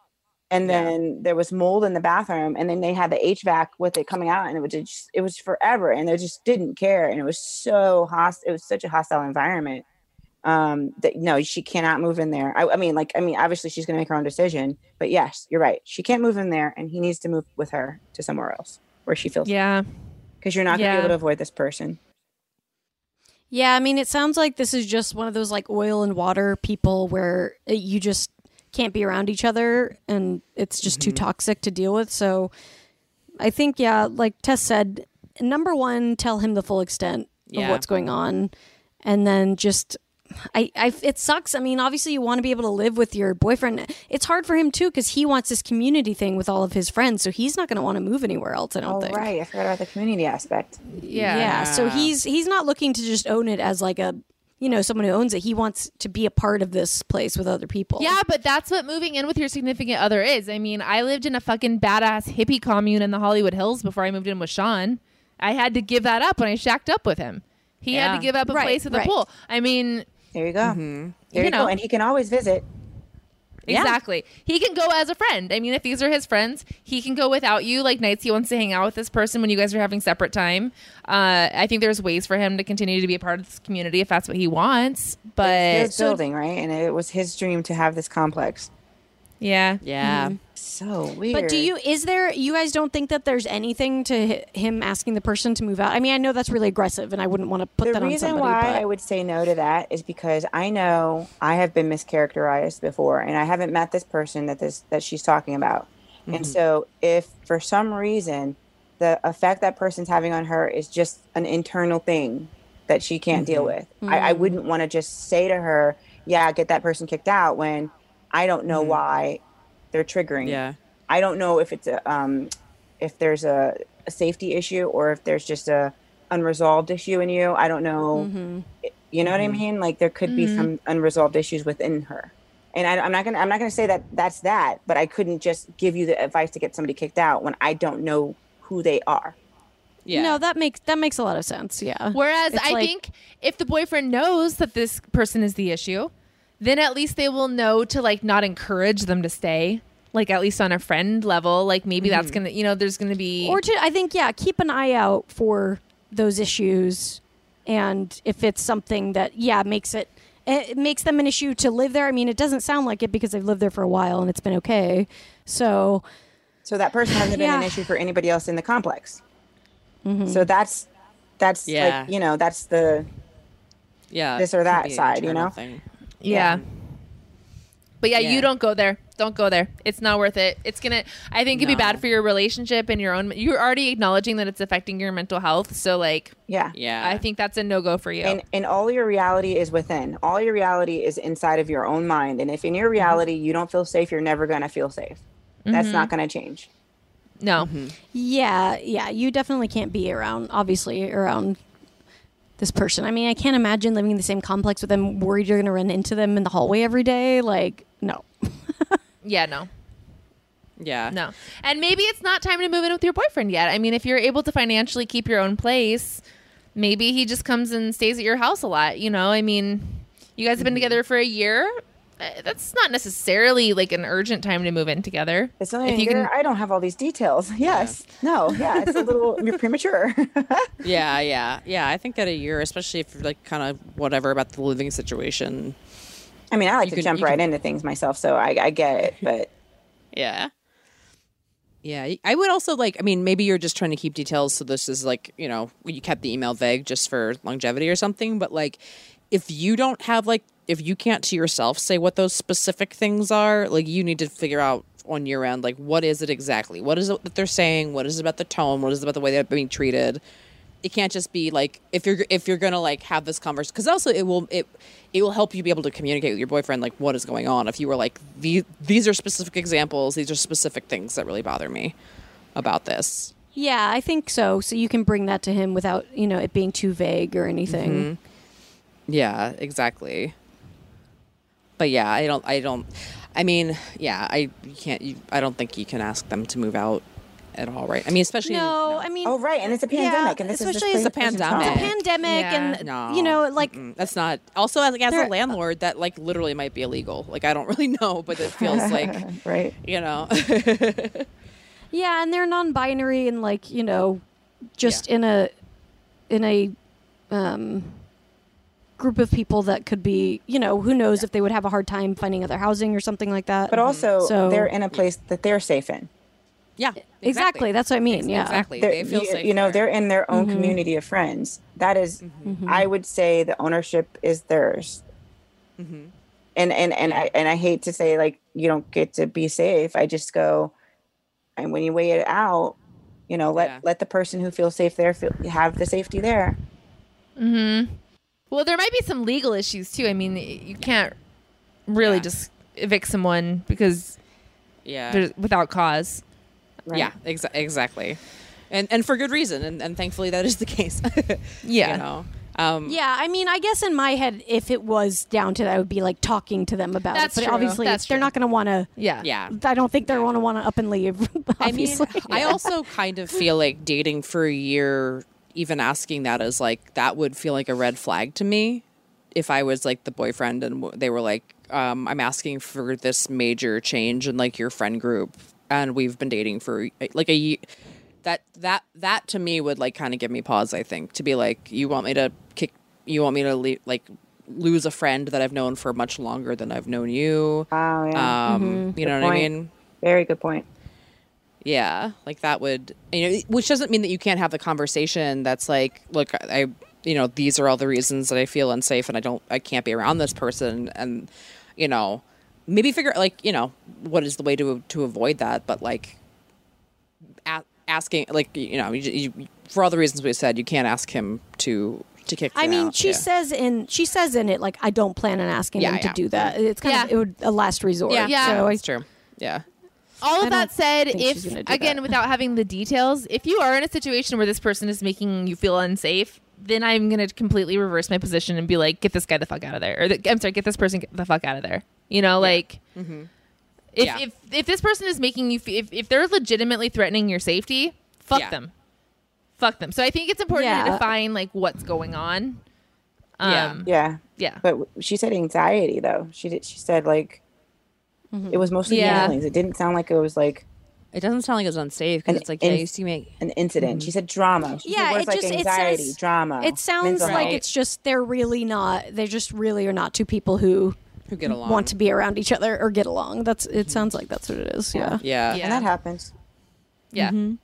And
Yeah.
then there was mold in the bathroom, and then they had the HVAC with it coming out, and it was just it was forever, and they just didn't care, and it was so hostile. It was such a hostile environment um that no she cannot move in there I, I mean like i mean obviously she's going to make her own decision but yes you're right she can't move in there and he needs to move with her to somewhere else where she feels
Yeah.
because you're not going to
Yeah.
be able to avoid this person
Yeah, I mean, it sounds like this is just one of those like oil and water people where uh, you just can't be around each other and it's just too toxic to deal with. So I think, yeah, like Tess said, number one, tell him the full extent of what's going on. And then just. I, I, it sucks. I mean, obviously, you want to be able to live with your boyfriend. It's hard for him too because he wants this community thing with all of his friends, so he's not going to want to move anywhere else. I don't
oh
think.
right i forgot about the community aspect
Yeah.
Yeah. So he's he's not looking to just own it as like a you know someone who owns it. He wants to be a part of this place with other people.
Yeah, but that's what moving in with your significant other is. I mean, I lived in a fucking badass hippie commune in the Hollywood Hills before I moved in with Sean. I had to give that up when I shacked up with him. He had to give up a
Right,
place at the
right.
pool. I mean,
there you go there
You
you,
know.
go and he can always visit
Yeah.
Exactly. He can go as a friend. I mean, if these are his friends, he can go without you. Like nights he wants to hang out with this person when you guys are having separate time. Uh, I think there's ways for him to continue to be a part of this community if that's what he wants. But
his building right and it was his dream to have this complex
yeah,
Yeah.
So weird
But do you is there you guys don't think that there's anything to him asking the person to move out? I mean, I know that's really aggressive, and I wouldn't want to put
the
that on somebody.
The reason why
but-
I would say no to that is because I know I have been mischaracterized before, and I haven't met this person that this that she's talking about. And mm-hmm. so, if for some reason the effect that person's having on her is just an internal thing that she can't deal mm-hmm. with, I, I mm-hmm. wouldn't want to just say to her, "Yeah, get that person kicked out," when I don't know why they're triggering.
Yeah.
I don't know if it's a um, if there's a, a safety issue or if there's just a unresolved issue in you. I don't know. Mm-hmm. You know what I mm-hmm. mean? Like there could be mm-hmm. some unresolved issues within her. And I, I'm not gonna I'm not gonna say that that's that, but I couldn't just give you the advice to get somebody kicked out when I don't know who they are.
Yeah.
No, that makes that makes a lot of sense. Yeah.
Whereas
It's
I
like-
think if the boyfriend knows that this person is the issue, then at least they will know to like not encourage them to stay. Like at least on a friend level, like maybe that's
Mm-hmm.
gonna, you know, there's gonna be
or to I think yeah, keep an eye out for those issues, and if it's something that yeah makes it it makes them an issue to live there. I mean, it doesn't sound like it because they've lived there for a while and it's been okay. So
So that person hasn't been an issue for anybody else in the complex. So that's that's
Yeah.
like you know that's the
yeah,
this or that side, you know?
thing.
Yeah. But yeah,
Yeah.
you don't go there. Don't go there. It's not worth it. It's gonna. I think it'd be bad for your relationship and your own. You're already acknowledging that it's affecting your mental health. So like,
yeah
Yeah,
I think that's a no go for you.
and and all your reality is within all your reality is inside of your own mind and if in your
Mm-hmm.
reality you don't feel safe you're never going to feel safe that's not going to change
no.
Mm-hmm.
yeah, yeah, you definitely can't be around obviously around this person. I mean, I can't imagine living in the same complex with them, worried you're going to run into them in the hallway every day. Like, no.
Yeah, no.
yeah,
No. And maybe it's not time to move in with your boyfriend yet. I mean, if you're able to financially keep your own place, maybe he just comes and stays at your house a lot. You know, I mean, you guys have been mm-hmm. together for a year. Uh, That's not necessarily like an urgent time to move in together.
it's only
If you can-
i don't have all these details yes no yeah it's a little you're premature
yeah, yeah, yeah. I think at a year, especially if you're like kind of whatever about the living situation.
i mean i like
You
to
can-
jump right
can-
into things myself so i, I get it but
Yeah. Yeah, I would also like. I mean, maybe you're just trying to keep details, so this is like you know you kept the email vague just for longevity or something. But like, if you don't have like, if you can't to yourself say what those specific things are, like you need to figure out on your end, like what is it exactly? What is it that they're saying? What is it about the tone? What is it about the way they're being treated? It can't just be like if you're if you're gonna like have this conversation because also it will it it will help you be able to communicate with your boyfriend like what is going on if you were like these these are specific examples these are specific things that really bother me about this
Yeah, I think so. So you can bring that to him without, you know, it being too vague or anything. Mm-hmm.
Yeah exactly. But yeah i don't i don't i mean yeah i you can't you, i don't think you can ask them to move out at all right? I mean especially
No, I mean,
oh right and it's a
Yeah,
pandemic and this
especially
is
as a
pandemic. It's a
pandemic
Yeah.
and
no.
you know, like
mm-mm. that's not also as, like, as a landlord that like literally might be illegal. Like i don't really know but it feels like
right.
you know.
Yeah, and they're non-binary and like, you know, just in a in a um group of people that could be, you know, who knows if they would have a hard time finding other housing or something like that.
but mm-hmm. also
So-
they're in a place that they're safe in.
Yeah
Exactly, that's what I mean. Yeah.
exactly.
They're-
they feel
you,
safe
you know
there.
they're in their own mm-hmm. community of friends. That is- mm-hmm. i would say the ownership is theirs. And and and I, and I hate to say like you don't get to be safe. I just go and when you weigh it out you know let
Yeah.
let the person who feels safe there feel, have the safety there
Well, there might be some legal issues too. I mean, you can't really
Yeah.
just evict someone because
yeah
without cause.
right?
Yeah, exa- exactly, and and for good reason, and, and thankfully that is the case.
Yeah.
you know, um,
Yeah, I mean, I guess in my head, if it was down to that, I would be like talking to them about
That's
it. But
true.
obviously,
That's
they're
true.
not going to want to.
Yeah.
yeah.
I don't think they're going to want to up and leave.
I mean,
Obviously,
I also kind of feel like dating for a year, even asking that is like that would feel like a red flag to me. If I was like the boyfriend and they were like, um, "I'm asking for this major change in like your friend group," and we've been dating for like a year. That that that to me would like kind of give me pause. I think to be like, you want me to kick, you want me to le- like lose a friend that I've known for much longer than I've known you.
wow yeah
Um, You know
Good
what I mean?
very good point
Yeah, like that would you know, which doesn't mean that you can't have the conversation. That's like, look, I, you know, these are all the reasons that I feel unsafe and I don't, I can't be around this person, and you know, maybe figure like, you know, what is the way to to avoid that? But like, a- asking, like, you know, you, you, for all the reasons we said, you can't ask him to to kick.
I mean,
out.
she
Yeah.
says in she says in it like, I don't plan on asking
Yeah,
them to do that. It's kind of it would a last resort.
yeah,
Yeah.
So I,
that's true. Yeah,
All of that said, if
she's gonna do
again
that.
without having the details, if you are in a situation where this person is making you feel unsafe, then I'm gonna completely reverse my position and be like, get this guy the fuck out of there, or the, I'm sorry, get this person the fuck out of there. You know, like. If,
Yeah.
if if this person is making you fe- if, if they're legitimately threatening your safety, fuck
Yeah.
them. fuck them. So I think it's important to
Yeah.
define like what's going on. Um,
Yeah.
Yeah.
yeah.
But she said anxiety though. She did. She said like it was mostly
Yeah.
feelings. It didn't sound like it was like
It doesn't sound like it was unsafe because it's like, yeah,
and-
you see me.
an incident. Mm-hmm. She said drama. She
Yeah,
said words
it
like
just- it says-
drama.
It sounds
mental
like
health.
it's just they're really not. They just really are not two people who
Who get along.
want to be around each other or get along. That's. It mm-hmm. sounds like that's what it is. Yeah.
Yeah.
Yeah.
and that happens. Mm-hmm.
yeah.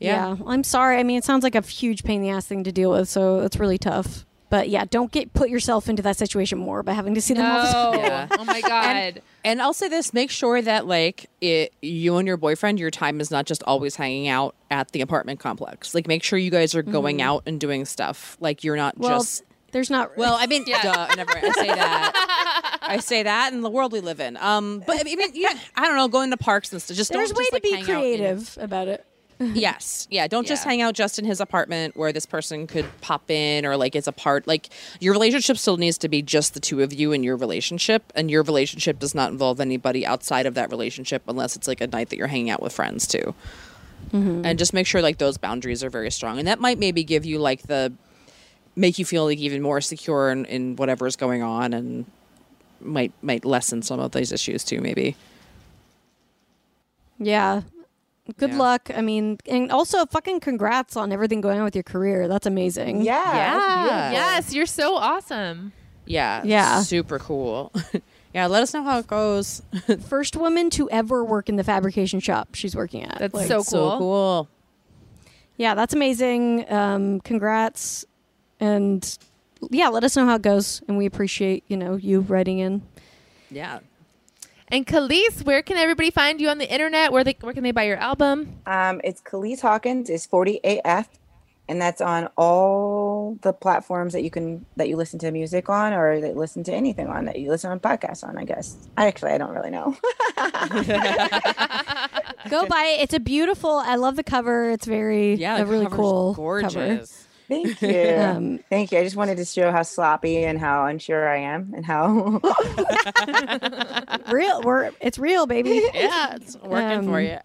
Yeah.
I'm sorry. I mean, it sounds like a huge pain in the ass thing to deal with. So it's really tough. But yeah, don't get put yourself into that situation more by having to see them all the time.
Yeah.
Oh my god.
And I'll say this: make sure that like it, you and your boyfriend, your time is not just always hanging out at the apartment complex. Like, make sure you guys are going out and doing stuff. Like, you're not
Well,
just.
there's not.
Well, I mean, duh, I never. I say that. I say that in the world we live in. Um, but I mean, yeah, I don't know, going to parks and stuff. Just
there's
don't
way
just,
to
like,
be
hang out in-
creative about it.
Yes. Yeah. Don't just
Yeah.
hang out just in his apartment where this person could pop in or like it's a part. Like your relationship still needs to be just the two of you in your relationship, and your relationship does not involve anybody outside of that relationship unless it's like a night that you're hanging out with friends too. Mm-hmm. And just make sure like those boundaries are very strong, and that might maybe give you like the make you feel like even more secure in, in whatever is going on, and might might lessen some of these issues too. Maybe.
Yeah. Good
Yeah.
luck. I mean, and also fucking congrats on everything going on with your career. That's amazing.
Yeah. that's
Yeah.
yes, you're so awesome.
Yeah.
Yeah.
Super cool. yeah. Let us know how it goes.
First woman to ever work in the fabrication shop she's working at.
That's
Like,
so cool.
So cool.
Yeah, that's amazing. Um, congrats. And yeah, let us know how it goes. And we appreciate, you know, you writing in.
Yeah.
And Calise, where can everybody find you on the internet? Where they where can they buy your album?
Um, it's Calise Hawkins It's 40AF, and that's on all the platforms that you can that you listen to music on, or that you listen to anything on that you listen on podcasts on. I guess. I actually I don't really know.
Go buy it. It's a beautiful. I love the cover. It's very
Yeah.
a really cool
Gorgeous.
cover.
Thank you.
Um,
Thank you. I just wanted to show how sloppy and how unsure I am, and how
real. We're it's real, baby.
Yeah, it's working for
Um,
you.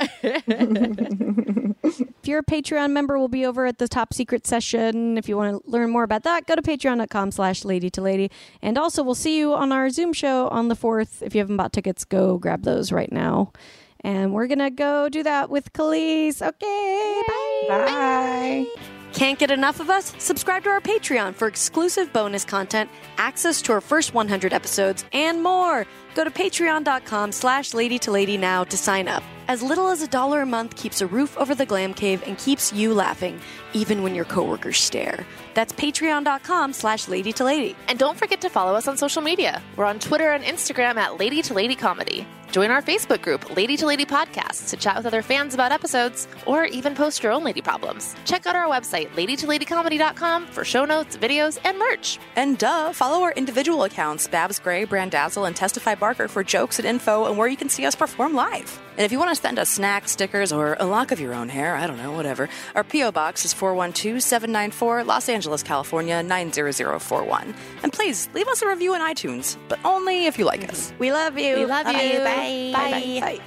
If you're a Patreon member, we'll be over at the top secret session. If you want to learn more about that, go to patreon.com slash lady to lady. And also we'll see you on our Zoom show on the 4th. If you haven't bought tickets, go grab those right now. And we're going to go do that with Calise. Okay, bye.
bye.
Can't get enough of us? Subscribe to our Patreon for exclusive bonus content, access to our first 100 episodes, and more. Go to patreon.com slash lady to lady now to sign up. As little as a dollar a month keeps a roof over the glam cave and keeps you laughing, even when your coworkers stare. That's patreon.com slash lady to lady.
And don't forget to follow us on social media. We're on Twitter and Instagram at Lady to Lady Comedy. Join our Facebook group, Lady to Lady Podcasts, to chat with other fans about episodes or even post your own lady problems. Check out our website, ladytoladycomedy.com, for show notes, videos, and merch.
And duh, follow our individual accounts, Babs Gray, Brandazzle, and Testify Barker for jokes and info and where you can see us perform live. And if you want to send us snacks, stickers, or a lock of your own hair, I don't know, whatever, our P.O. Box is 412 794 Los Angeles, California 90041. And please leave us a review on iTunes, but only if you like us. Mm-hmm.
We love you.
We love Bye. you. Bye.
Bye.
Bye.
Bye. Bye.